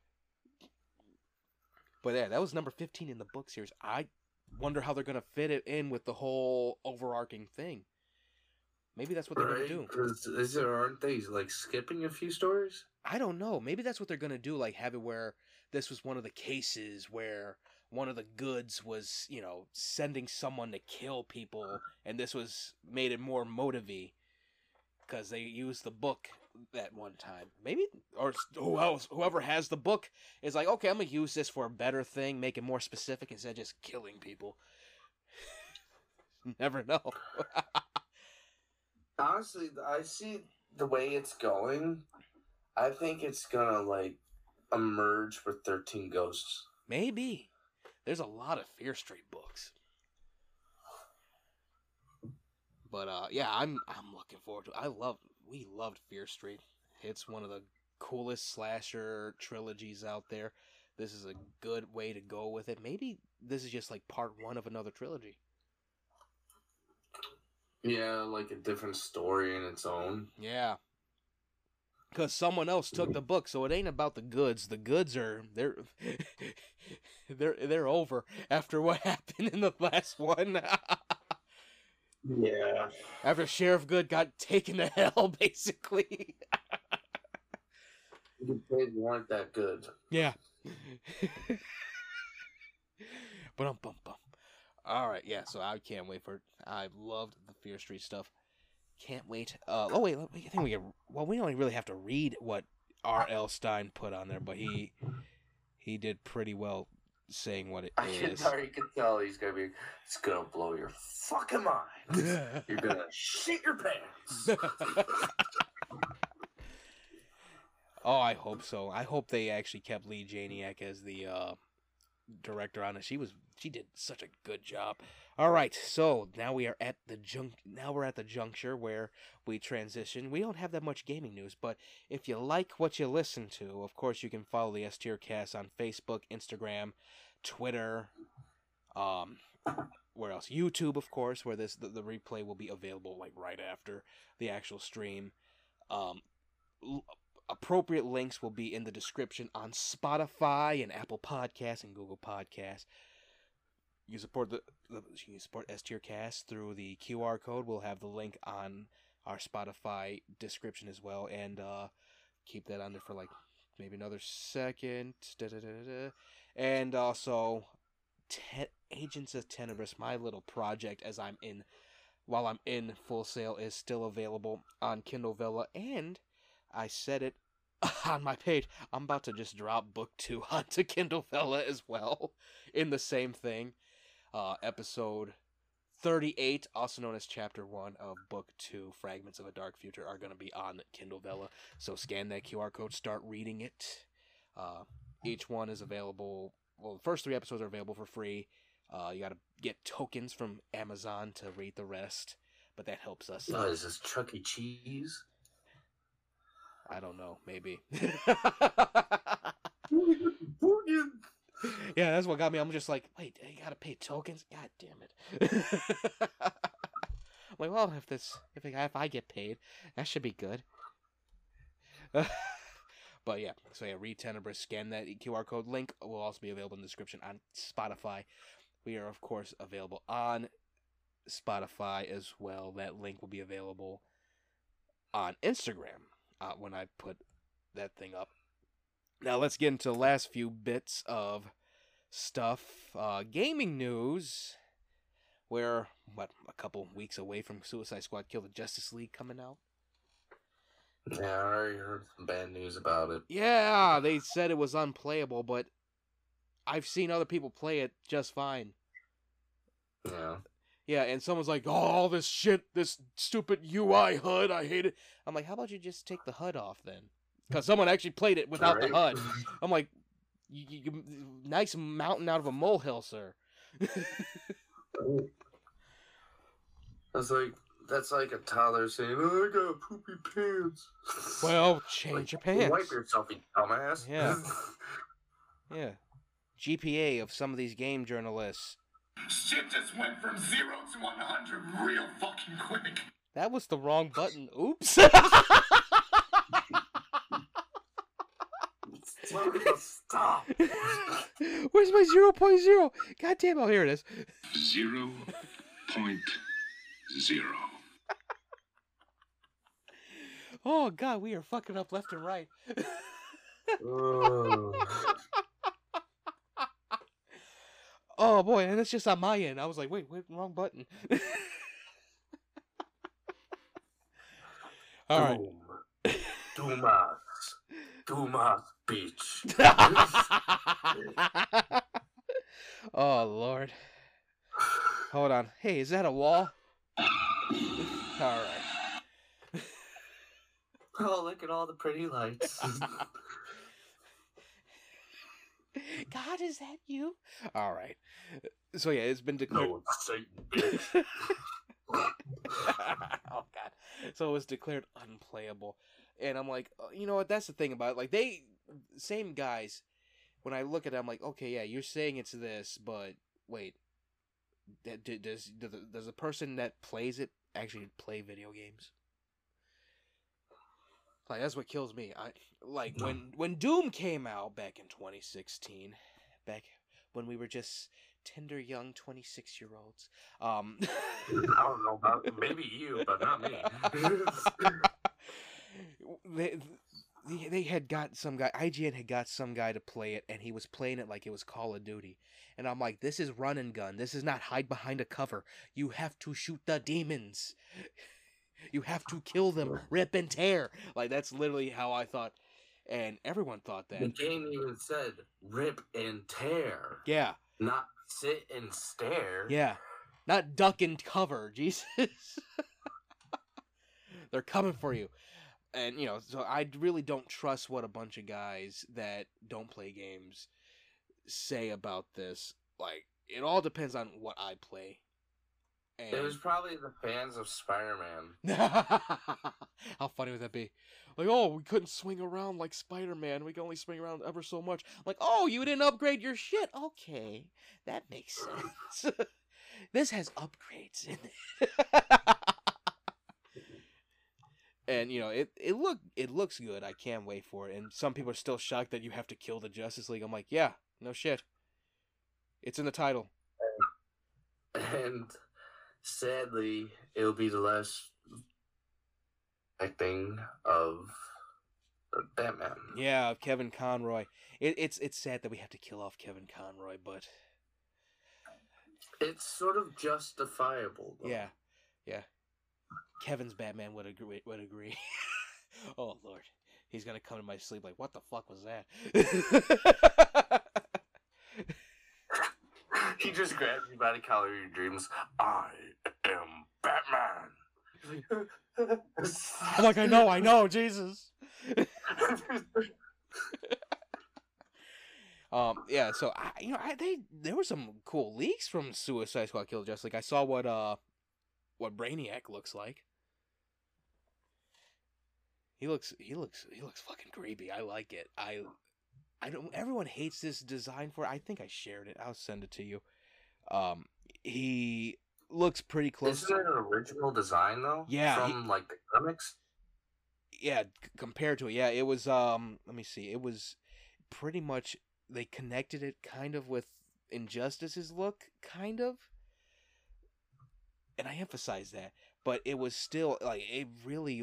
Speaker 1: But yeah, that was number fifteen in the book series. I wonder how they're gonna fit it in with the whole overarching thing. Maybe that's what they're
Speaker 2: Right?
Speaker 1: gonna do.
Speaker 2: is there aren't they like skipping a few stories?
Speaker 1: I don't know. Maybe that's what they're gonna do. Like have it where this was one of the cases where one of the goods was, you know, sending someone to kill people, and this was made it more motivy because they used the book that one time. Maybe or who else, whoever has the book is like, okay, I'm gonna use this for a better thing, make it more specific instead of just killing people. Never know.
Speaker 2: Honestly, I see the way it's going. I think it's gonna like emerge with Thirteen Ghosts.
Speaker 1: Maybe. There's a lot of Fear Street books. But uh yeah, I'm I'm looking forward to it. I love we loved Fear Street. It's one of the coolest slasher trilogies out there. This is a good way to go with it. Maybe this is just like part 1 of another trilogy.
Speaker 2: Yeah, like a different story in its own.
Speaker 1: Yeah. Cuz someone else took the book, so it ain't about the goods. The goods are they're they're they're over after what happened in the last one.
Speaker 2: Yeah.
Speaker 1: after Sheriff Good got taken to hell, basically.
Speaker 2: The weren't that good.
Speaker 1: Yeah. but um bum bum. All right, yeah. So I can't wait for. it. I loved the Fear Street stuff. Can't wait. Uh, oh wait, I think we. Get, well, we don't really have to read what R. L. Stine put on there, but he he did pretty well saying what it
Speaker 2: I can
Speaker 1: is.
Speaker 2: already can tell he's gonna be. It's gonna blow your fucking mind. You're gonna shit your pants.
Speaker 1: Oh, I hope so. I hope they actually kept Leigh Janiak as the uh, director on it. She was she did such a good job. All right, so now we are at the junk. Now we're at the juncture where we transition. We don't have that much gaming news, but if you like what you listen to, of course you can follow the S Tier Cast on Facebook, Instagram, Twitter, um, where else? YouTube, of course, where this the, the replay will be available like right after the actual stream. Um, appropriate links will be in the description on Spotify and Apple Podcasts and Google Podcasts. You support the, the you support S Tier Cast through the QR code. We'll have the link on our Spotify description as well, and uh, keep that on there for like maybe another second. Da-da-da-da-da. And also, Te- Agents of Tenebris, my little project as I'm in, while I'm in full sale, is still available on Kindle Vella, and I said it on my page. I'm about to just drop book two onto Kindle Vella as well, in the same thing. Uh, episode 38, also known as chapter one of book two, Fragments of a Dark Future, are going to be on Kindle Vella. So scan that QR code, start reading it. Uh, each one is available. Well, the first three episodes are available for free. Uh, you got to get tokens from Amazon to read the rest, but that helps us.
Speaker 2: Oh, is this Chuck E. Cheese?
Speaker 1: I don't know, maybe. yeah, that's what got me. I'm just like, wait, you gotta pay tokens? God damn it. I'm like, well, if this, if I, if I get paid, that should be good. but yeah, so yeah, read Tenebris, scan that QR code. Link will also be available in the description on Spotify. We are, of course, available on Spotify as well. That link will be available on Instagram uh, when I put that thing up. Now let's get into the last few bits of stuff. Uh, gaming news. We're what a couple weeks away from Suicide Squad: Kill the Justice League coming out.
Speaker 2: Yeah, I already heard some bad news about it.
Speaker 1: Yeah, they said it was unplayable, but I've seen other people play it just fine.
Speaker 2: Yeah.
Speaker 1: Yeah, and someone's like, "Oh, all this shit, this stupid UI HUD, I hate it." I'm like, "How about you just take the HUD off then?" Because someone actually played it without
Speaker 2: Right?
Speaker 1: the HUD. I'm like, you, you, you- "Nice mountain out of a molehill, sir."
Speaker 2: That's like that's like a toddler saying, "Oh, I got poopy pants."
Speaker 1: well, change
Speaker 2: Like,
Speaker 1: your pants.
Speaker 2: Wipe yourself, you dumbass.
Speaker 1: Yeah. Yeah. GPA of some of these game journalists.
Speaker 3: Shit just went from zero to 100 real fucking quick.
Speaker 1: That was the wrong button. Oops.
Speaker 2: Stop.
Speaker 1: Where's my 0.0? God damn, oh, here it is.
Speaker 3: Zero point zero.
Speaker 1: Oh, God, we are fucking up left and right.
Speaker 2: Oh.
Speaker 1: Oh, boy, and it's just on my end. I was like, wait, wait, wrong button. All right.
Speaker 2: Doom. Dumas. Dumas Beach.
Speaker 1: oh, Lord. Hold on. Hey, is that a wall? All right.
Speaker 2: Oh, look at all the pretty lights.
Speaker 1: God, is that you? All right. So yeah, it's been declared.
Speaker 2: no, it's Satan,
Speaker 1: oh God. So it was declared unplayable, and I'm like, uh, you know what? That's the thing about it. like they same guys. When I look at it, I'm like, okay, yeah, you're saying it's this, but wait, that- d- does does does the person that plays it actually play video games? Like that's what kills me. I like when when Doom came out back in 2016, back when we were just tender young 26 year olds. Um,
Speaker 2: I don't know about maybe you, but not me.
Speaker 1: they, they they had got some guy IGN had got some guy to play it and he was playing it like it was Call of Duty. And I'm like, this is run and gun. This is not hide behind a cover. You have to shoot the demons. You have to kill them, rip and tear. Like that's literally how I thought and everyone thought that.
Speaker 2: the game even said rip and tear,
Speaker 1: Yeah.
Speaker 2: not sit and stare.
Speaker 1: Yeah. Not duck and cover, Jesus. They're coming for you. And you know, so I really don't trust what a bunch of guys that don't play games say about this. Like it all depends on what I play.
Speaker 2: It was probably the fans of Spider-Man.
Speaker 1: how funny would that be? Like, oh, we couldn't swing around like Spider-Man. We can only swing around ever so much. like, oh, you didn't upgrade your shit. Okay, that makes sense. this has upgrades in it. and you know, it it look it looks good. I can't wait for it. And some people are still shocked that you have to kill the Justice League. I'm like, yeah, no shit. It's in the title.
Speaker 2: And sadly, it'll be the last acting of Batman.
Speaker 1: Yeah, of Kevin Conroy. It, it's it's sad that we have to kill off Kevin Conroy, but
Speaker 2: It's sort of justifiable. Though.
Speaker 1: yeah, yeah. Kevin's Batman would agree. Would agree. oh Lord, he's gonna come to my sleep like, what the fuck was that?
Speaker 2: he just grabs you by the collar of your dreams. I am Batman.
Speaker 1: I'm like, I know, I know, Jesus. Um, yeah. So I, you know, I they there were some cool leaks from Suicide Squad Kill Justice Like I saw what uh, what Brainiac looks like. He looks, he looks, he looks fucking creepy. I like it. I, I don't. Everyone hates this design for. it. I think I shared it. I'll send it to you. Um, he looks pretty close.
Speaker 2: Isn't it an original design though?
Speaker 1: Yeah, he-
Speaker 2: From like the comics.
Speaker 1: yeah c- compared to it yeah it was um let me see it was pretty much they connected it kind of with injustice's look kind of and i emphasize that but it was still like it really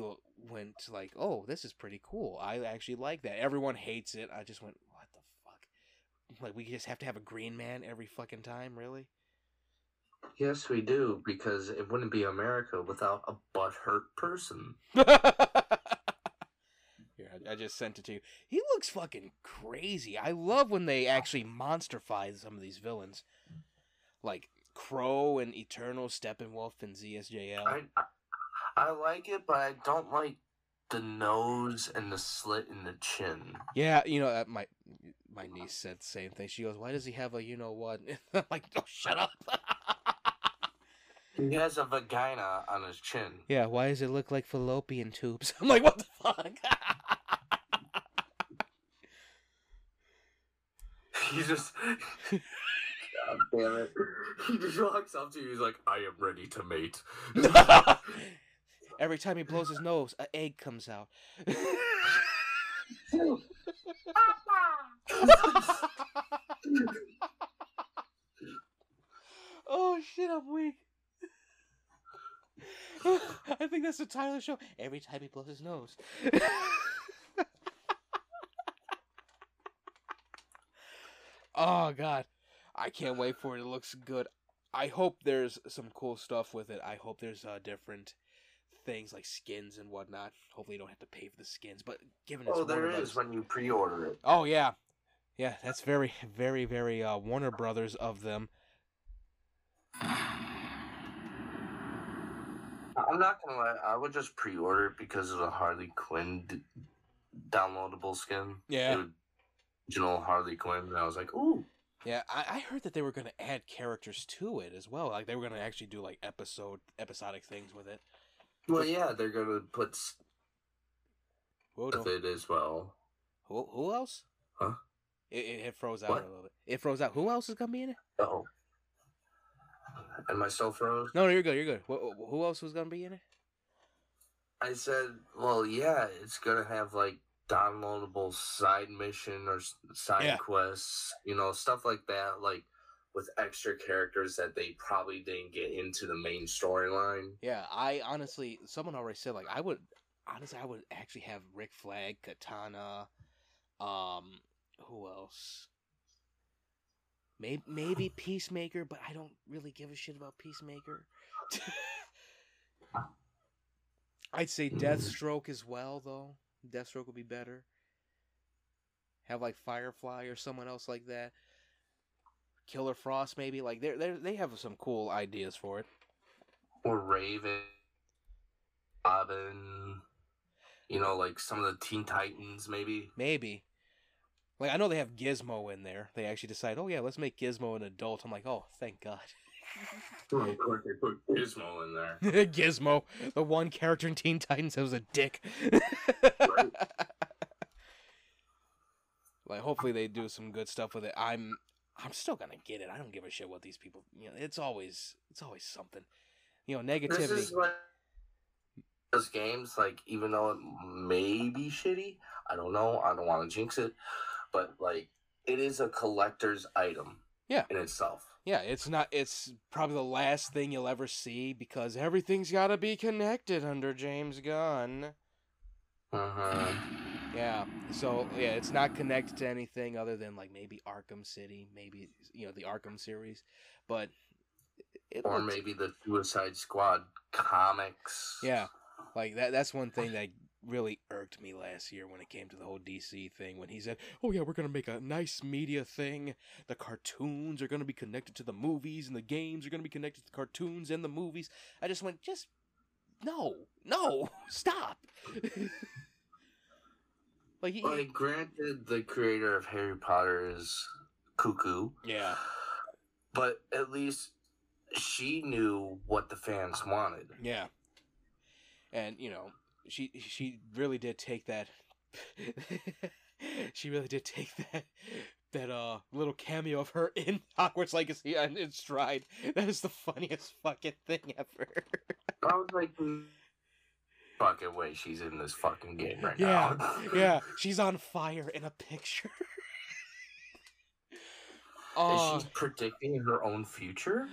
Speaker 1: went like oh this is pretty cool i actually like that everyone hates it i just went what the fuck like we just have to have a green man every fucking time really
Speaker 2: Yes, we do because it wouldn't be America without a butthurt person.
Speaker 1: Here, I, I just sent it to you. He looks fucking crazy. I love when they actually monsterify some of these villains. Like Crow and Eternal, Steppenwolf and ZSJL.
Speaker 2: I, I I like it, but I don't like the nose and the slit in the chin.
Speaker 1: Yeah, you know, uh, my my niece said the same thing. She goes, "Why does he have a you know what?" I'm like, "Oh, shut up."
Speaker 2: He has a vagina on his chin.
Speaker 1: yeah, why does it look like fallopian tubes? I'm like, "What the fuck?"
Speaker 2: He just. God damn it. He just walks up to you. He's like, I am ready to mate.
Speaker 1: Every time he blows his nose, an egg comes out. oh shit, I'm weak. I think that's the title of the show. Every time he blows his nose. oh god. I can't wait for it. It looks good. I hope there's some cool stuff with it. I hope there's uh, different things like skins and whatnot. Hopefully, you don't have to pay for the skins. But given it's
Speaker 2: Oh, there
Speaker 1: Warner
Speaker 2: is
Speaker 1: Brothers-
Speaker 2: when you pre order it.
Speaker 1: Oh yeah, yeah. That's very, very, very uh, Warner Brothers of them.
Speaker 2: I'm not gonna lie, I would just pre order it because of the Harley Quinn d- downloadable skin.
Speaker 1: Yeah.
Speaker 2: The original Harley Quinn. And I was like, ooh.
Speaker 1: Yeah, I, I heard that they were to add characters to it as well. Like they were to actually do like episode episodic things with it.
Speaker 2: Well, yeah, they're gonna put s-
Speaker 1: Whoa,
Speaker 2: with it as well.
Speaker 1: who, who else?
Speaker 2: Huh?
Speaker 1: It, it, it froze out
Speaker 2: What?
Speaker 1: a little bit. It froze out. Who else is to be in it?
Speaker 2: Oh. Am I still froze?
Speaker 1: No, no, you're good. You're good. Wh- wh- who else was going to be in it?
Speaker 2: I said, well, yeah, it's gonna have like downloadable side mission or side
Speaker 1: Yeah.
Speaker 2: quests, you know, stuff like that, like with extra characters that they probably didn't get into the main storyline.
Speaker 1: Yeah, I honestly, someone already said like I would honestly I would actually have Rick Flag, Katana, um, who else? Maybe maybe Peacemaker, but I don't really give a shit about Peacemaker. I'd say Deathstroke as well, though. Deathstroke would be better. Have like Firefly or someone else like that. Killer Frost, maybe. Like they they they have some cool ideas for it.
Speaker 2: Or Raven, Robin, you know, like some of the Teen Titans, maybe.
Speaker 1: Maybe. Like I know they have Gizmo in there. They actually decide, oh yeah, let's make Gizmo an adult. I'm like, oh, thank God.
Speaker 2: of course, they put Gizmo in there.
Speaker 1: Gizmo, the one character in Teen Titans that was a dick. like hopefully they do some good stuff with it. I'm I'm still gonna get it. I don't give a shit what these people. You know, it's always it's always something. You know, negativity.
Speaker 2: This is those games, like, even though it may be shitty, I don't know, I don't want to jinx it, but like, it is a collector's item.
Speaker 1: Yeah.
Speaker 2: In itself.
Speaker 1: Yeah, it's not. It's probably the last thing you'll ever see because everything's got to be connected under James Gunn.
Speaker 2: Uh-huh.
Speaker 1: Yeah. So yeah, it's not connected to anything other than like maybe Arkham City, maybe you know the Arkham series, but it
Speaker 2: Or
Speaker 1: looks-
Speaker 2: maybe the Suicide Squad comics.
Speaker 1: yeah, like that. That's one thing that really irked me last year when it came to the whole DC thing. When he said, "Oh yeah, we're gonna make a nice media thing. The cartoons are gonna be connected to the movies, and the games are gonna be connected to the cartoons and the movies." I just went, just no, no, stop. like, he,
Speaker 2: Like, granted, the creator of Harry Potter is cuckoo,
Speaker 1: yeah,
Speaker 2: but at least she knew what the fans wanted.
Speaker 1: yeah, and you know, she she really did take that. she really did take that that uh little cameo of her in Hogwarts Legacy in, in stride. That is the funniest fucking thing ever.
Speaker 2: I was like, fucking way she's in this fucking game right
Speaker 1: Yeah,
Speaker 2: now.
Speaker 1: yeah, she's on fire in a picture.
Speaker 2: Is
Speaker 1: Oh,
Speaker 2: she predicting her own future?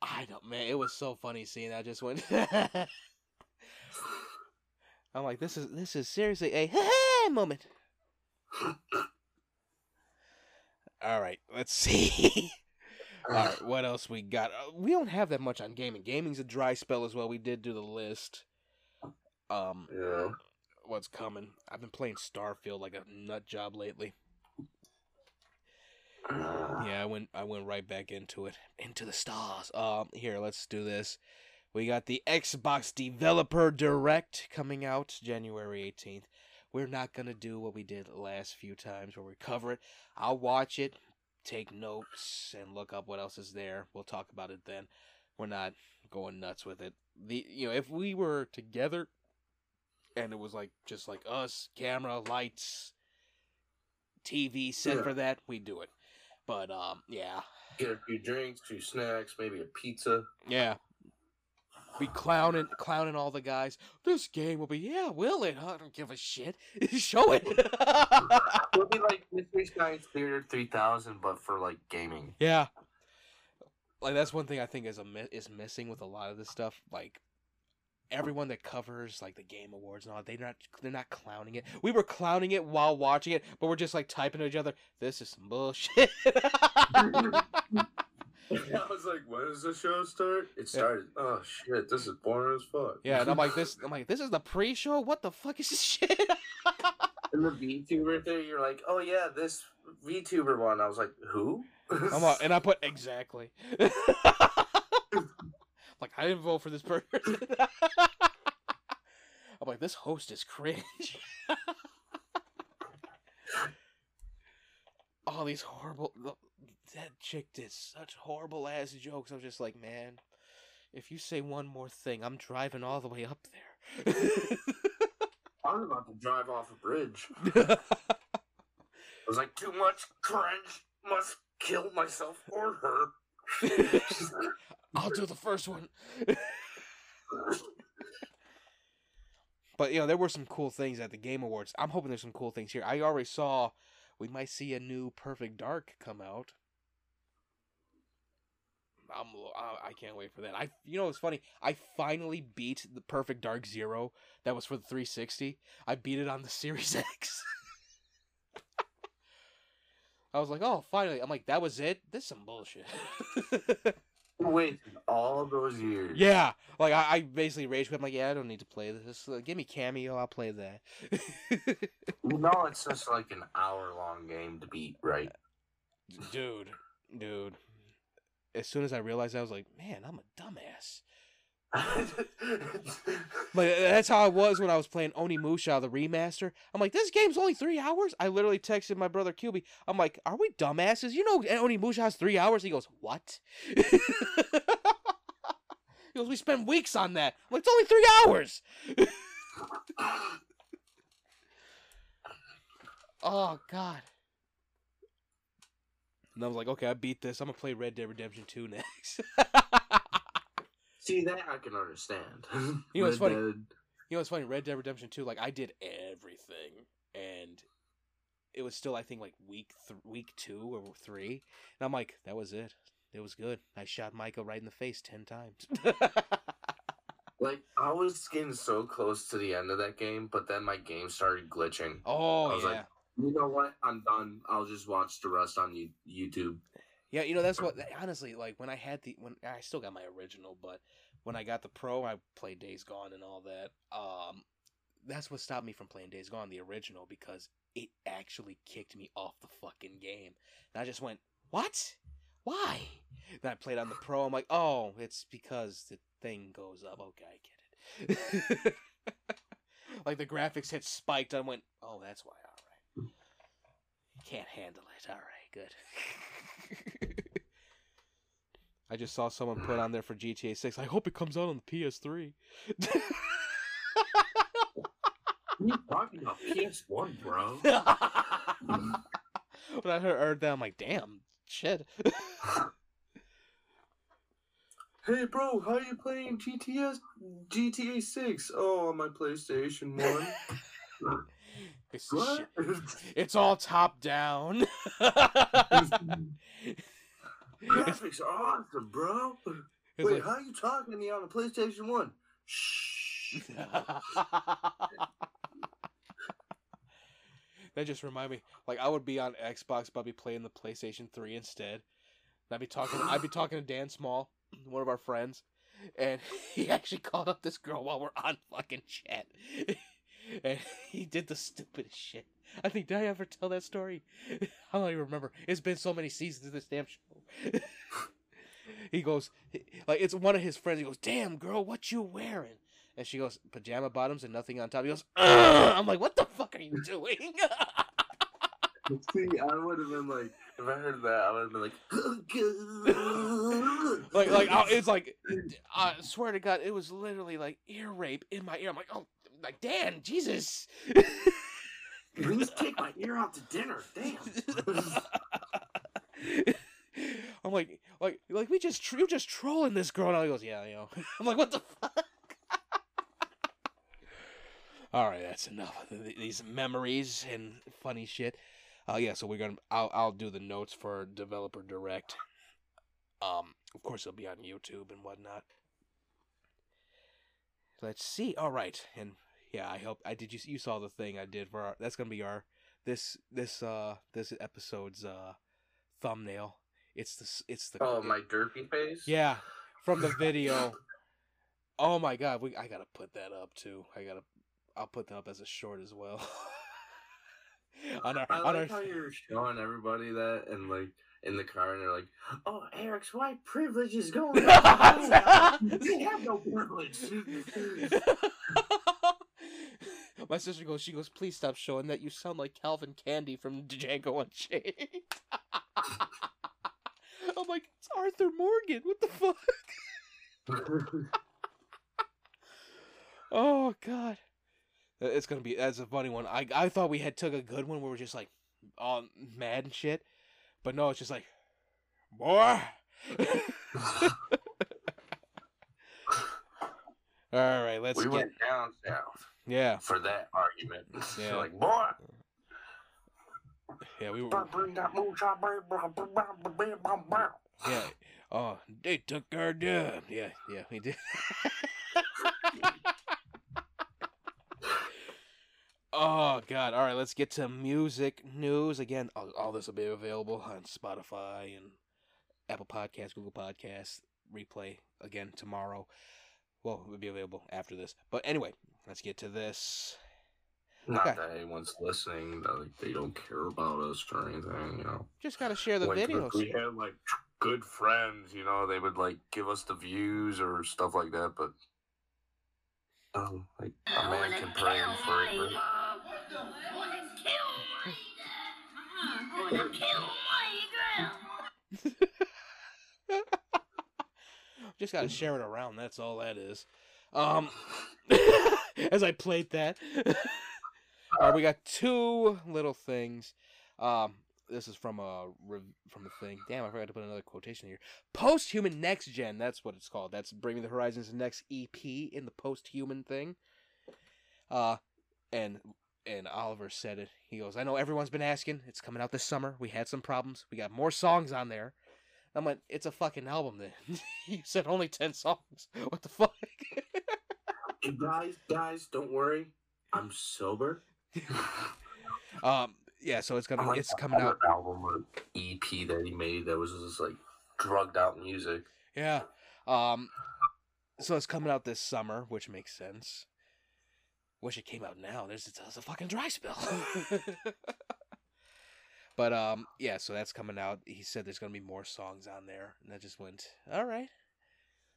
Speaker 1: I don't, man. It was so funny seeing that. I just went. I'm like, this is this is seriously a moment. All right, let's see. All right, what else we got? Uh, we don't have that much on gaming. Gaming's a dry spell as well. We did do the list. Um,
Speaker 2: Yeah.
Speaker 1: what's coming? I've been playing Starfield like a nut job lately. Yeah, I went I went right back into it. Into the stars. Um here, let's do this. We got the Xbox Developer Direct coming out January 18th. We're not going to do what we did the last few times where we cover it. I'll watch it, take notes and look up what else is there. We'll talk about it then. We're not going nuts with it. The you know, if we were together and it was like just like us, camera, lights, TV set
Speaker 2: Yeah.
Speaker 1: for that, we do it. But um, yeah,
Speaker 2: Get a few drinks, few snacks, maybe a pizza.
Speaker 1: yeah. Be clowning, clowning all the guys. This game will be, yeah, will it? I don't give a shit. Show it.
Speaker 2: It'll be like Mystery Science Theater 3000, but for like gaming.
Speaker 1: yeah. Like that's one thing I think is a mi- is missing with a lot of this stuff. Like everyone that covers like the game awards and all, they're not they're not clowning it. We were clowning it while watching it, but we're just like typing to each other. This is some bullshit.
Speaker 2: I was like, when does the show start? It started. Oh shit, this is boring as fuck.
Speaker 1: yeah, and I'm like this. I'm like this is the pre-show. What the fuck is this shit?
Speaker 2: And the VTuber thing, you're like, oh yeah, this VTuber one. I was like, who?
Speaker 1: I'm like, and I put exactly. like I didn't vote for this person. I'm like, this host is cringe. All these horrible. That chick did such horrible ass jokes. I was just like, man, if you say one more thing, I'm driving all the way up there.
Speaker 2: I was about to drive off a bridge. I was like, too much cringe. Must kill myself or her.
Speaker 1: I'll do the first one. But you know, there were some cool things at the Game Awards. I'm hoping there's some cool things here. I already saw we might see a new Perfect Dark come out. I'm I I can't wait for that. I you know it's funny. I finally beat the Perfect Dark Zero that was for the 360. I beat it on the Series X. I was like, "Oh, finally." I'm like, "That was it? This is some bullshit."
Speaker 2: Wait, all those years.
Speaker 1: Yeah, like I, I basically rage quit. I'm like, yeah, I don't need to play this. Uh, give me Kameo, I'll play that.
Speaker 2: no, it's just like an hour long game to beat, right?
Speaker 1: dude, dude. As soon as I realized, I was like, man, I'm a dumbass. Like that's how I was when I was playing Onimusha, the remaster. I'm like, this game's only three hours. I literally texted my brother QB. I'm like, are we dumbasses? You know, Onimusha has three hours. He goes, what? he goes, we spent weeks on that. I'm like, it's only three hours. Oh God. And I was like, okay, I beat this. I'm gonna play Red Dead Redemption 2 next.
Speaker 2: See that I can understand.
Speaker 1: You know,
Speaker 2: Red
Speaker 1: funny.
Speaker 2: Dead-
Speaker 1: you know, it's funny. Red Dead Redemption 2, like I did everything, and it was still, I think, like week th- week two or three, and I'm like, that was it. It was good. I shot Micah right in the face ten times.
Speaker 2: Like I was getting so close to the end of that game, but then my game started glitching.
Speaker 1: oh
Speaker 2: I was
Speaker 1: yeah,
Speaker 2: like- You know what? I'm done. I'll just watch the rest on YouTube.
Speaker 1: yeah. You know, that's what. Honestly, like when I had the when I still got my original, but when I got the Pro, I played Days Gone and all that. Um, that's what stopped me from playing Days Gone, the original, because it actually kicked me off the fucking game. And I just went, what? Why? Then I played on the Pro. I'm like, oh, it's because the thing goes up. Okay, I get it. like the graphics had spiked. I went, oh, that's why. All right. Can't handle it. All right, good. I just saw someone put on there for GTA 6. I hope it comes out on the PS3.
Speaker 2: What are you talking about? PS1, bro.
Speaker 1: when I heard, heard that, I'm like, damn, shit.
Speaker 2: hey, bro, how you playing GTS GTA 6? Oh, on my PlayStation 1.
Speaker 1: It's,
Speaker 2: what?
Speaker 1: it's all top down.
Speaker 2: Graphics are awesome, bro.
Speaker 1: It's
Speaker 2: Wait,
Speaker 1: like-
Speaker 2: how are you talking to me on the PlayStation 1? Shh.
Speaker 1: that just remind me, like I would be on Xbox, but I'd be playing the PlayStation 3 instead. And I'd be talking I'd be talking to Dan Small, one of our friends, and he actually called up this girl while we're on fucking chat. And he did the stupidest shit. I think did I ever tell that story? I don't even remember. It's been so many seasons of this damn show. he goes like it's one of his friends. He goes, "Damn girl, what you wearing?" And she goes, "Pajama bottoms and nothing on top." He goes, Ugh! "I'm like, what the fuck are you doing?"
Speaker 2: See, I would have been like, if I heard that, I would have been like,
Speaker 1: like like I, it's like I swear to God, it was literally like ear rape in my ear. I'm like, oh, like Dan, Jesus.
Speaker 2: please take my ear out to dinner. Damn.
Speaker 1: I'm like, like, like we just you're just trolling this girl. And he goes, yeah, you know. I'm like, what the fuck? All right, that's enough these memories and funny shit. Uh, yeah, so we're gonna. I'll I'll do the notes for developer direct. Um, of course, it'll be on YouTube and whatnot. Let's see. All right, and yeah, I hope I did. You you saw the thing I did for our. That's gonna be our this this uh this episode's uh thumbnail. It's the it's the
Speaker 2: oh, my derpy face?
Speaker 1: yeah from the video. Oh my god, we I gotta put that up too. I gotta I'll put that up as a short as well. on our
Speaker 2: I
Speaker 1: on
Speaker 2: like
Speaker 1: our
Speaker 2: how you're showing everybody that and like in the car and they're like, "Oh, Eric's white privilege is going." up." we have no privilege.
Speaker 1: My sister goes, she goes, please stop showing that. You sound like Calvin Candie from Django Unchained. I'm like, it's Arthur Morgan. What the fuck? Oh God, it's gonna be that's a funny one. I I thought we had took a good one where we're just like all mad and shit, but no, it's just like, boy. all right, let's
Speaker 2: we
Speaker 1: get
Speaker 2: went down south
Speaker 1: yeah
Speaker 2: for that argument.
Speaker 1: Yeah.
Speaker 2: like, boy,
Speaker 1: yeah we were
Speaker 2: bring that moonshine, baby.
Speaker 1: yeah oh they took our dub yeah yeah we did. Oh God! All right, let's get to music news again. All, all this will be available on Spotify and Apple Podcasts, Google Podcasts, replay again tomorrow. Well, it will be available after this. But anyway, let's get to this.
Speaker 2: Not
Speaker 1: Okay.
Speaker 2: that anyone's listening. That, like, they don't care about us or anything. You know.
Speaker 1: Just gotta share the
Speaker 2: Like,
Speaker 1: videos.
Speaker 2: If we had like good friends, you know, they would like give us the views or stuff like that. But oh, like a man can pray and pray. right?
Speaker 1: Just gotta share it around. That's all that is. Um, as I played that, uh, we got two little things. Um, this is from a from the thing. Damn, I forgot to put another quotation here. Post-human Nex Gen. That's what it's called. That's Bring Me the Horizons next EP in the post-human thing. Uh, and and Oliver said it. He goes, "I know everyone's been asking. It's coming out this summer. We had some problems. We got more songs on there." I'm like, "It's a fucking album then." you said only ten songs. What the fuck?
Speaker 2: Guys, guys, don't worry. I'm sober.
Speaker 1: um, yeah. So it's gonna
Speaker 2: like
Speaker 1: it's coming out.
Speaker 2: album or EP that he made that was just like drugged out music.
Speaker 1: Yeah. Um, so it's coming out this summer, which makes sense. Wish it came out now. There's it's a fucking dry spell. But um, yeah. So that's coming out. He said there's gonna be more songs on there, and I just went, all right,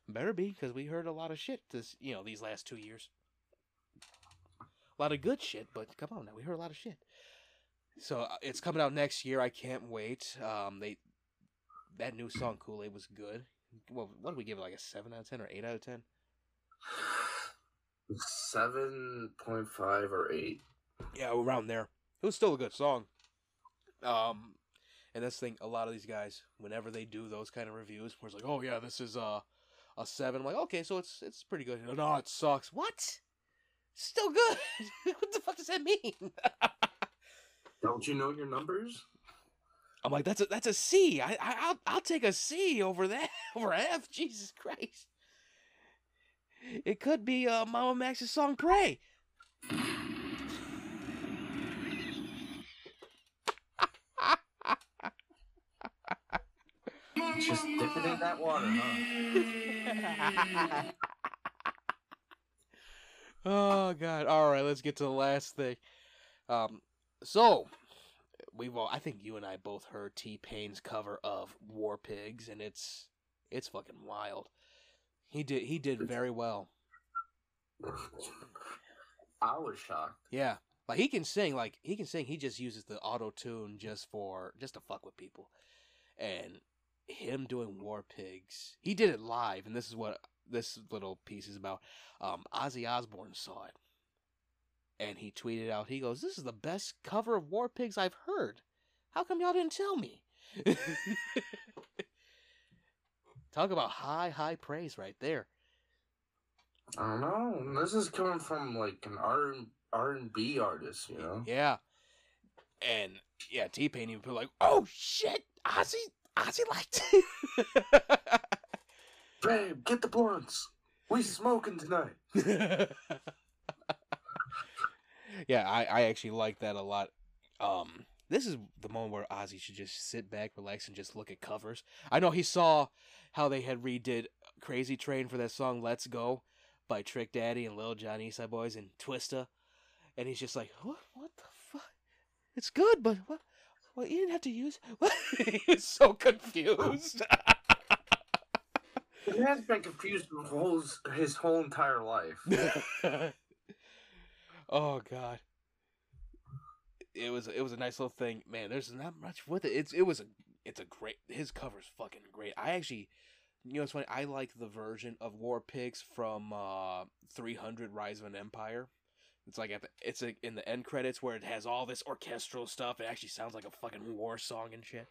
Speaker 1: better be, because we heard a lot of shit this, you know, these last two years. A lot of good shit, but come on now, we heard a lot of shit. So uh, it's coming out next year. I can't wait. Um, they that new song Kool Aid was good. Well, what did we give it? Like a seven out of ten or eight out of ten?
Speaker 2: Seven point five or eight.
Speaker 1: Yeah, around there. It was still a good song. Um, and this thing, a lot of these guys, whenever they do those kind of reviews, where it's like, oh yeah, this is a a seven. I'm like, okay, so it's it's pretty good. No, it sucks. What? Still good. what the fuck does that mean?
Speaker 2: Don't you know your numbers?
Speaker 1: I'm like, that's a that's a C. I, I I'll I'll take a C over that over F. Jesus Christ. It could be uh, Mamamax's song "Pray."
Speaker 2: Just dip it in that water, huh?
Speaker 1: oh god. All right, let's get to the last thing. Um, so we've all, I think you and I both heard T-Pain's cover of War Pigs, and it's it's fucking wild. He did he did very well.
Speaker 2: I was shocked.
Speaker 1: Yeah, like he can sing. Like he can sing. He just uses the auto tune just for just to fuck with people. And him doing War Pigs, he did it live, and this is what this little piece is about. Um, Ozzy Osbourne saw it, and he tweeted out. He goes, "This is the best cover of War Pigs I've heard. How come y'all didn't tell me?" Talk about high, high praise right there.
Speaker 2: I don't know. This is coming from like an R R and B artist, you know.
Speaker 1: Yeah. And yeah, T-Pain even put like, oh shit, Ozzy Ozzy liked it.
Speaker 2: Babe, get the blunts. We smoking tonight.
Speaker 1: yeah, I, I actually like that a lot. Um this is the moment where Ozzy should just sit back, relax, and just look at covers. I know he saw how they had redid Crazy Train for that song Let's Go by Trick Daddy and Lil Jon East Side Boyz and Twista. And he's just like, What what the fuck? It's good, but what what you didn't have to use what he's so confused.
Speaker 2: He has been confused his whole, his whole entire life.
Speaker 1: oh god. It was it was a nice little thing. Man, there's not much with it. It's it was a it's a great his cover's fucking great. I actually you know it's funny, I like the version of War Pigs from uh 300 Rise of an Empire. It's like at the, it's a, in the end credits where it has all this orchestral stuff. It actually sounds like a fucking war song and shit.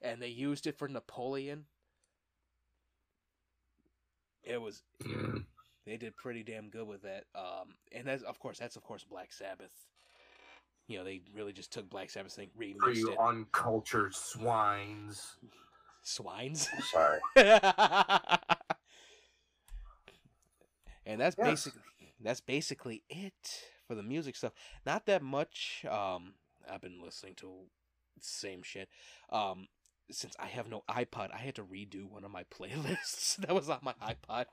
Speaker 1: And they used it for Napoleon. It was they did pretty damn good with that. Um, and that's of course that's of course Black Sabbath. You know, they really just took Black Sabbath thing, remixed
Speaker 2: you
Speaker 1: it.
Speaker 2: uncultured swines.
Speaker 1: Swines.
Speaker 2: Sorry.
Speaker 1: and that's
Speaker 2: Yes.
Speaker 1: basically that's basically it for the music stuff. Not that much. Um, I've been listening to same shit. Um, since I have no iPod, I had to redo one of my playlists that was on my iPod.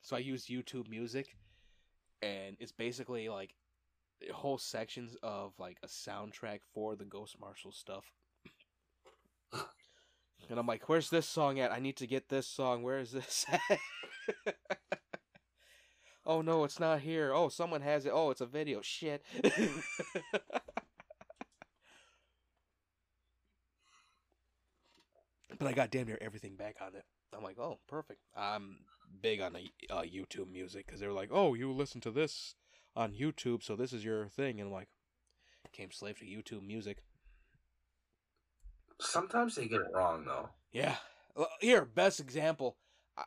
Speaker 1: So I used YouTube Music, and it's basically like whole sections of like a soundtrack for the Ghost Marshal stuff. And I'm like, where's this song at? I need to get this song. Where is this at? oh no, it's not here. Oh, someone has it. Oh, it's a video. Shit. but I got damn near everything back on it. I'm like, oh, perfect. I'm big on the uh, YouTube music because they were like, oh, you listen to this on YouTube, so this is your thing. And I'm like, came slave to YouTube music.
Speaker 2: Sometimes they get it wrong though.
Speaker 1: Yeah. Here, best example.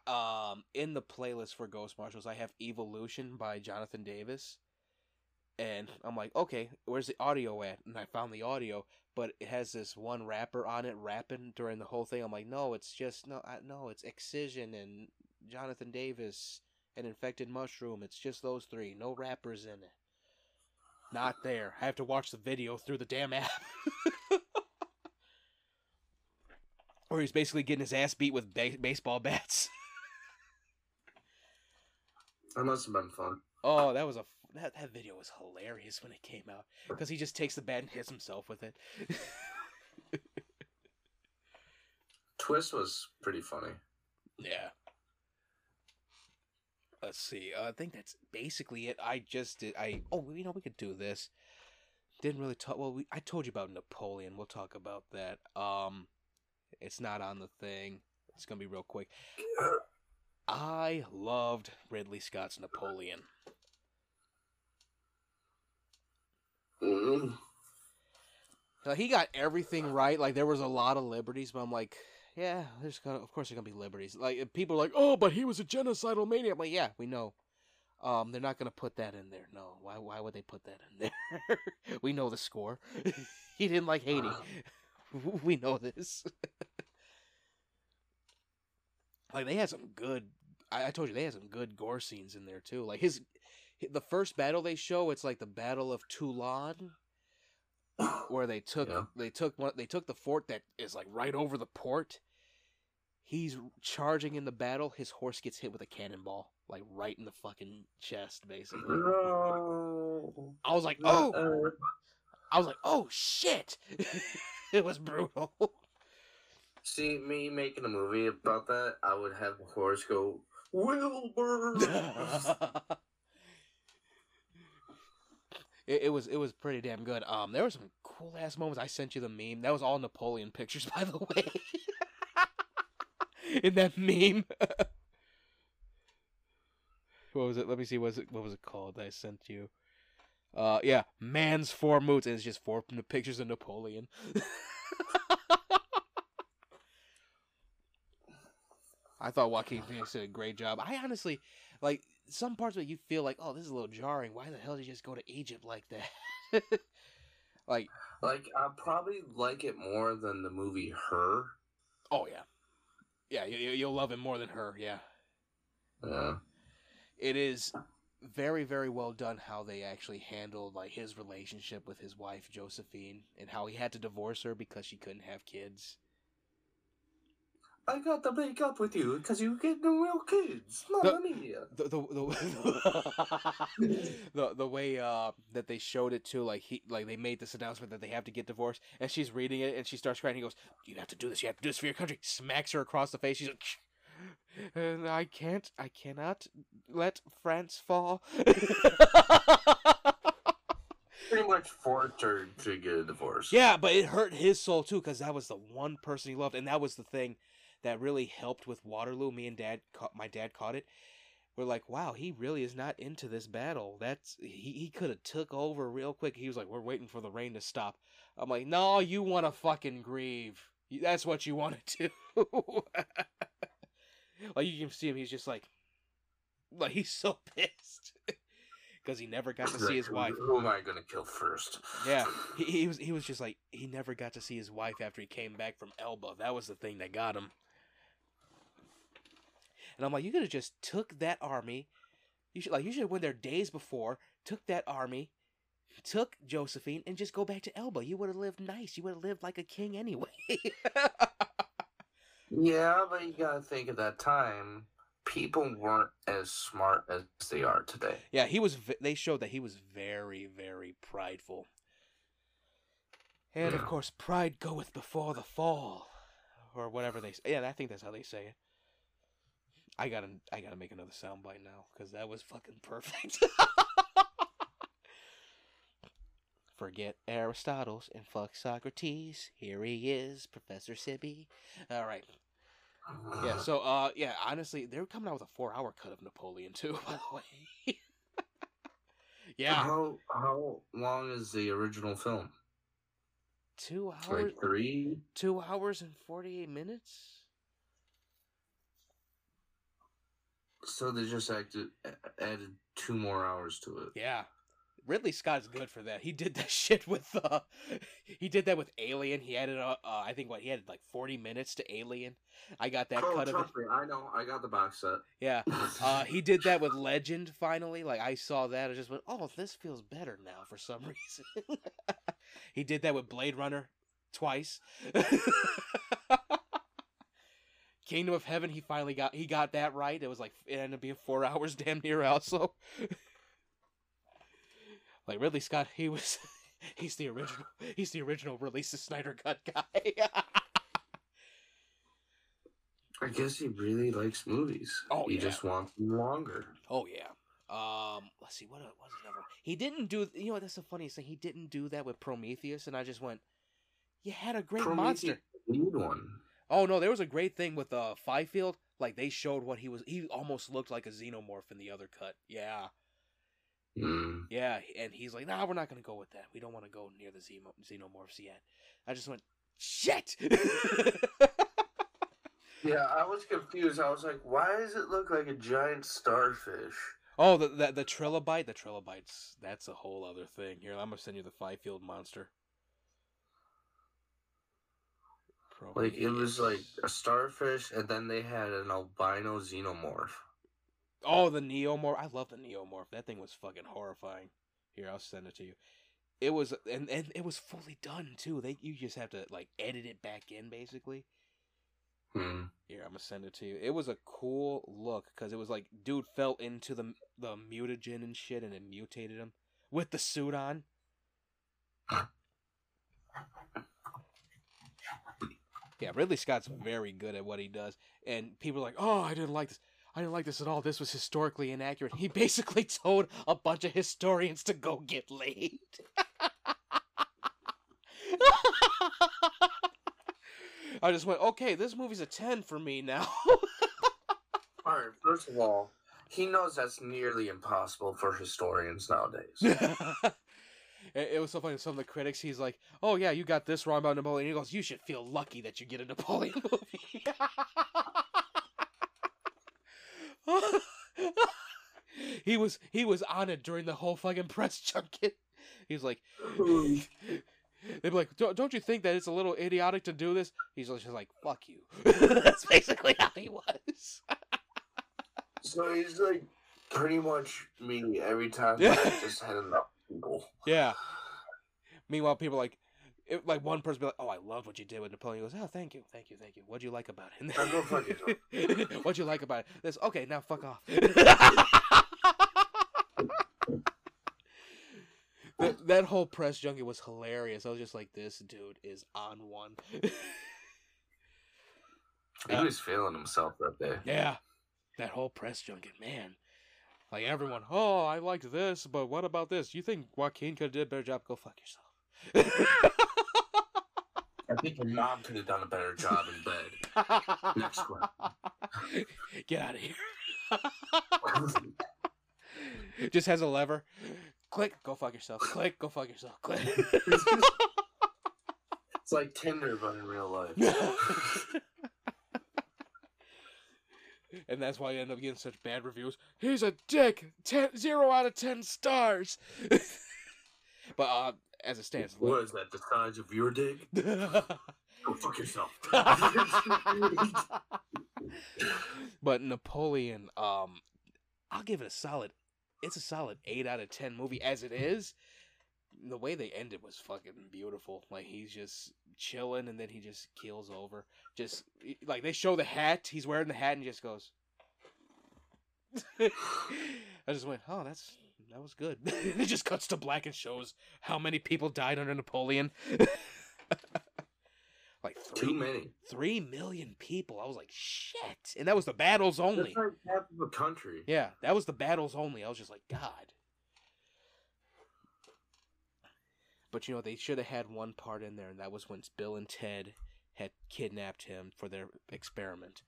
Speaker 1: Um, in the playlist for Ghost Marshals, I have Evolution by Jonathan Davis, and I'm like, okay, where's the audio at? And I found the audio, but it has this one rapper on it rapping during the whole thing. I'm like, no, it's just no, I, no, it's Excision and Jonathan Davis and Infected Mushroom. It's just those three, no rappers in it. Not there. I have to watch the video through the damn app. Where he's basically getting his ass beat with ba- baseball bats.
Speaker 2: That must have been fun.
Speaker 1: Oh, that was a that that video was hilarious when it came out because he just takes the bat and hits himself with it.
Speaker 2: Twist was pretty funny.
Speaker 1: yeah. Let's see. Uh, I think that's basically it. I just did. I oh, you know, we could do this. Didn't really talk. Well, we, I told you about Napoleon. We'll talk about that. Um, it's not on the thing. It's gonna be real quick. I loved Ridley Scott's Napoleon.
Speaker 2: Mm.
Speaker 1: Now, he got everything right. Like there was a lot of liberties, but I'm like, yeah, there's gonna, of course, there's gonna be liberties. Like people are like, oh, but he was a genocidal maniac. I'm like, yeah, we know. Um, they're not gonna put that in there. No, why? Why would they put that in there? we know the score. he didn't like Haiti. we know this. like they had some good. I, I told you they had some good gore scenes in there too. Like his, the first battle they show, it's like the Battle of Toulon where they took
Speaker 2: Yeah.
Speaker 1: they took one they took the fort that is like right over the port. he's charging in the battle. His horse gets hit with a cannonball, like right in the fucking chest, basically.
Speaker 2: No.
Speaker 1: I was like, oh,
Speaker 2: Uh,
Speaker 1: I was like, oh shit. it was brutal.
Speaker 2: see, me making a movie about that, I would have a horse go, Wilbur!
Speaker 1: it, it was it was pretty damn good. Um, there were some cool ass moments. I sent you the meme. That was all Napoleon pictures, by the way. In that meme. what was it? Let me see. What was it? What was it called? That I sent you. Uh, yeah, man's four moods, and it's just four pictures of Napoleon. I thought Joaquin Phoenix did a great job. I honestly, like, some parts of it you feel like, oh, this is a little jarring. Why the hell did he just go to Egypt like that? like,
Speaker 2: like, I probably like it more than the movie Her.
Speaker 1: oh yeah, yeah, you, you- you'll love it more than her. Yeah,
Speaker 2: Yeah.
Speaker 1: it is very, very well done how they actually handled like his relationship with his wife Josephine and how he had to divorce her because she couldn't have kids.
Speaker 2: I got to make up with you because you get no real kids. Mamma mia.
Speaker 1: the the the, the, the way uh, that they showed it too, like he like they made this announcement that they have to get divorced, and she's reading it and she starts crying. He goes, "You have to do this. You have to do this for your country." Smacks her across the face. She's like, "And I can't. I cannot let France fall."
Speaker 2: Pretty much forced her to get a divorce.
Speaker 1: yeah, but it hurt his soul too because that was the one person he loved, and that was the thing that really helped with Waterloo. Me and Dad, caught, my dad caught it. We're like, wow, he really is not into this battle. That's he, he could have took over real quick. He was like, we're waiting for the rain to stop. I'm like, no, you want to fucking grieve. That's what you want to do. like you can see him, he's just like, like he's so pissed because he never got to see his wife.
Speaker 2: Who am I gonna kill first?
Speaker 1: Yeah, he, he was he was just like he never got to see his wife after he came back from Elba. That was the thing that got him. And I'm like, you could have just took that army. You should like you should have went there days before, took that army, took Josephine, and just go back to Elba. You would have lived nice. You would have lived like a king anyway.
Speaker 2: Yeah, but you gotta think at that time, people weren't as smart as they are today.
Speaker 1: yeah, he was. They showed that he was very, very prideful. And of course, pride goeth before the fall, or whatever they say. Yeah, I think that's how they say it. I gotta, I gotta make another soundbite now because that was fucking perfect. Forget Aristotle's and fuck Socrates. Here he is, Professor Sibby. All right. Yeah. So, uh, yeah. Honestly, they're coming out with a four-hour cut of Napoleon too. By the way. yeah.
Speaker 2: How how long is the original film?
Speaker 1: Two hours.
Speaker 2: Like three?
Speaker 1: Two hours and forty-eight minutes.
Speaker 2: So they just acted added two more hours to it.
Speaker 1: Yeah. Ridley Scott is good for that. He did that shit with uh he did that with Alien. He added uh, uh I think what he added like 40 minutes to Alien. I got that
Speaker 2: oh,
Speaker 1: cut of it.
Speaker 2: me, I know. I got the box set.
Speaker 1: Yeah. Uh he did that with Legend finally. Like I saw that I just went, "Oh, this feels better now for some reason." he did that with Blade Runner twice. Kingdom of Heaven, he finally got he got that right. It was like it ended up being 4 hours damn near also. Like Ridley Scott, he was he's the original he's the original release the Snyder cut guy.
Speaker 2: I guess he really likes movies.
Speaker 1: Oh,
Speaker 2: he
Speaker 1: yeah.
Speaker 2: just wants them longer.
Speaker 1: oh yeah. Um let's see what was another one? He didn't do you know that's the funniest thing. He didn't do that with Prometheus and I just went you had a great monster.
Speaker 2: Need one.
Speaker 1: Oh no, there was a great thing with uh Fifield. Like they showed what he was he almost looked like a xenomorph in the other cut. Yeah.
Speaker 2: Mm.
Speaker 1: Yeah, and he's like, "Nah, we're not gonna go with that. We don't want to go near the xeno- xenomorphs yet." I just went, "Shit!"
Speaker 2: Yeah, I was confused. I was like, why does it look like a giant starfish?
Speaker 1: oh, the, the the trilobite, the trilobites. That's a whole other thing. Here, I'm gonna send you the Fifield monster.
Speaker 2: Like it was like a starfish, and then they had an albino xenomorph.
Speaker 1: oh, the neomorph. I love the neomorph. That thing was fucking horrifying. Here, I'll send it to you. It was, and and it was fully done too. They you just have to like edit it back in, basically.
Speaker 2: Hmm.
Speaker 1: Here, I'm gonna send it to you. It was a cool look because it was like dude fell into the the mutagen and shit, and it mutated him with the suit on. Yeah, Ridley Scott's very good at what he does, and people are like, "Oh, I didn't like this. I didn't like this at all. This was historically inaccurate." He basically told a bunch of historians to go get laid. I just went, "Okay, this movie's a ten for me now."
Speaker 2: All right. First of all, he knows that's nearly impossible for historians nowadays.
Speaker 1: It, it was so funny. Some of the critics, he's like, "Oh yeah, you got this wrong about Napoleon." He goes, "You should feel lucky that you get a Napoleon movie." he was he was on it during the whole fucking press junket. He was like, they'd be like, don't, "Don't you think that it's a little idiotic to do this?" He's just like, "Fuck you." That's basically how he was.
Speaker 2: so he's like pretty much me every time
Speaker 1: Yeah.
Speaker 2: I just had enough people.
Speaker 1: Yeah. Meanwhile, people like, it, like one person be like, "Oh, I love what you did with Napoleon." He goes, "Oh, thank you, thank you, thank you. What'd you like about it?"
Speaker 2: Now go fuck
Speaker 1: What'd you like about it? This okay. Now fuck off. that, that whole press junket was hilarious. I was just like, "This dude is on one."
Speaker 2: He was feeling himself that day.
Speaker 1: yeah, that whole press junket, man. Like everyone, oh, I liked this, but what about this? You think Joaquin could have did a better job? Go fuck yourself.
Speaker 2: I think your mom could have done a better job in bed. Next one.
Speaker 1: Get out of here. Just has a lever. Click, go fuck yourself. Click, go fuck yourself. Click.
Speaker 2: It's like Tinder, but in real life.
Speaker 1: And that's why you end up getting such bad reviews. He's a dick. Ten, zero out of ten stars. but uh, as it stands,
Speaker 2: What is that? The size of your dick? Go fuck yourself.
Speaker 1: but Napoleon, um, I'll give it a solid. It's a solid eight out of ten movie as it is. The way they ended was fucking beautiful. Like he's just chilling, and then he just keels over. Just like they show the hat, he's wearing the hat, and just goes. I just went, oh, that's that was good. it just cuts to black and shows how many people died under Napoleon. like three,
Speaker 2: Too many.
Speaker 1: three million people. I was like, shit. And that was the battles only.
Speaker 2: That's like half of a country.
Speaker 1: Yeah, that was the battles only. I was just like, God. But you know, they should have had one part in there, and that was when Bill and Ted had kidnapped him for their experiment.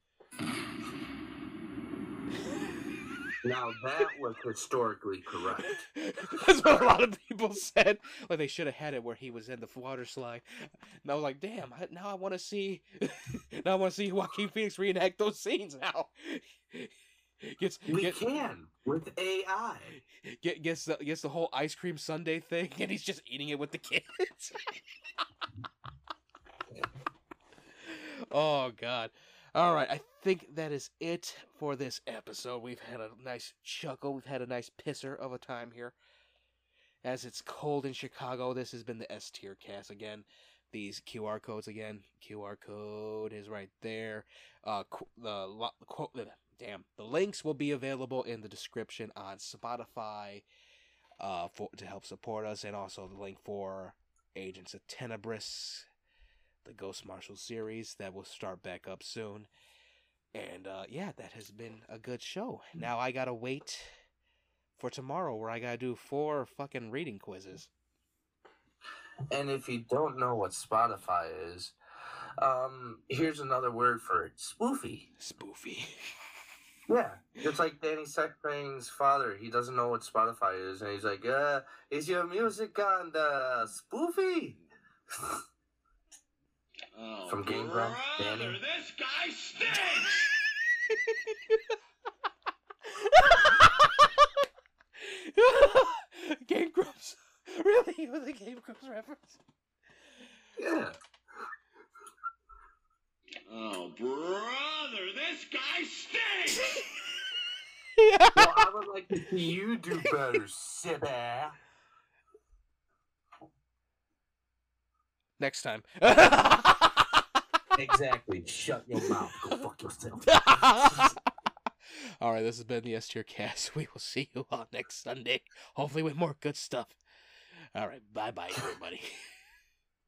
Speaker 2: Now that was historically correct.
Speaker 1: That's what a lot of people said. Like they should have had it where he was in the water slide. And I was like, damn, I, now I want to see. now I want to see Joaquin Phoenix reenact those scenes now. Gets
Speaker 2: We
Speaker 1: get,
Speaker 2: can with AI.
Speaker 1: get gets the gets the whole ice cream sundae thing, and he's just eating it with the kids. oh God! All right, I think that is it for this episode. We've had a nice chuckle. We've had a nice pisser of a time here. As it's cold in Chicago, this has been the S tier cast again. These QR codes again. QR code is right there. Uh, qu- the lo- quote. Damn, the links will be available in the description on Spotify, uh, for to help support us, and also the link for Agents of Tenebris, the Ghost Marshal series that will start back up soon. And uh, yeah, that has been a good show. Now I gotta wait for tomorrow, where I gotta do four fucking reading quizzes.
Speaker 2: And if you don't know what Spotify is, um, here's another word for it: spoofy.
Speaker 1: Spoofy.
Speaker 2: Yeah, it's like Danny Sextrain's father. He doesn't know what Spotify is, and he's like, "Uh, is your music on the spoofy?"
Speaker 3: Oh,
Speaker 2: From Game Grumps,
Speaker 3: brother,
Speaker 2: Danny.
Speaker 3: This guy stinks!
Speaker 1: Game Grumps. Really? With a Game Grumps reference?
Speaker 2: yeah.
Speaker 3: Oh, brother, this guy stinks!
Speaker 1: Yeah.
Speaker 2: Well, I would like to see you do better, Sibba.
Speaker 1: Next time.
Speaker 2: exactly. Shut your mouth. Go fuck yourself.
Speaker 1: All right, this has been the S tier cast. We will see you all next Sunday, hopefully with more good stuff. All right, bye bye, everybody.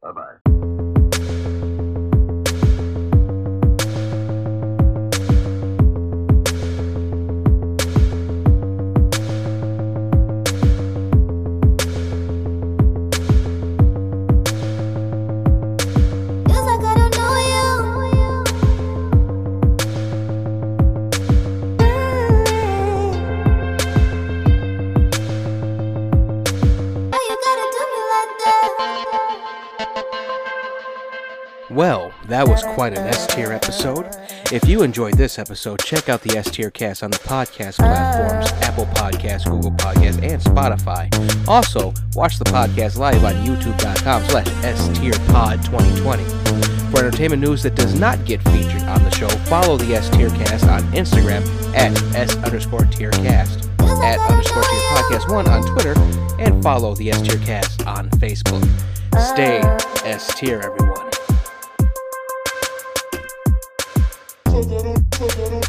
Speaker 2: bye bye.
Speaker 1: Well, that was quite an S tier episode. If you enjoyed this episode, check out the S tier cast on the podcast platforms Apple Podcasts, Google Podcasts, and Spotify. Also, watch the podcast live on youtube.com slash S tier pod 2020. For entertainment news that does not get featured on the show, follow the S tier cast on Instagram at S underscore tier cast, at underscore tier podcast one on Twitter, and follow the S tier cast on Facebook. Stay S tier, everyone.
Speaker 4: Take it, take it,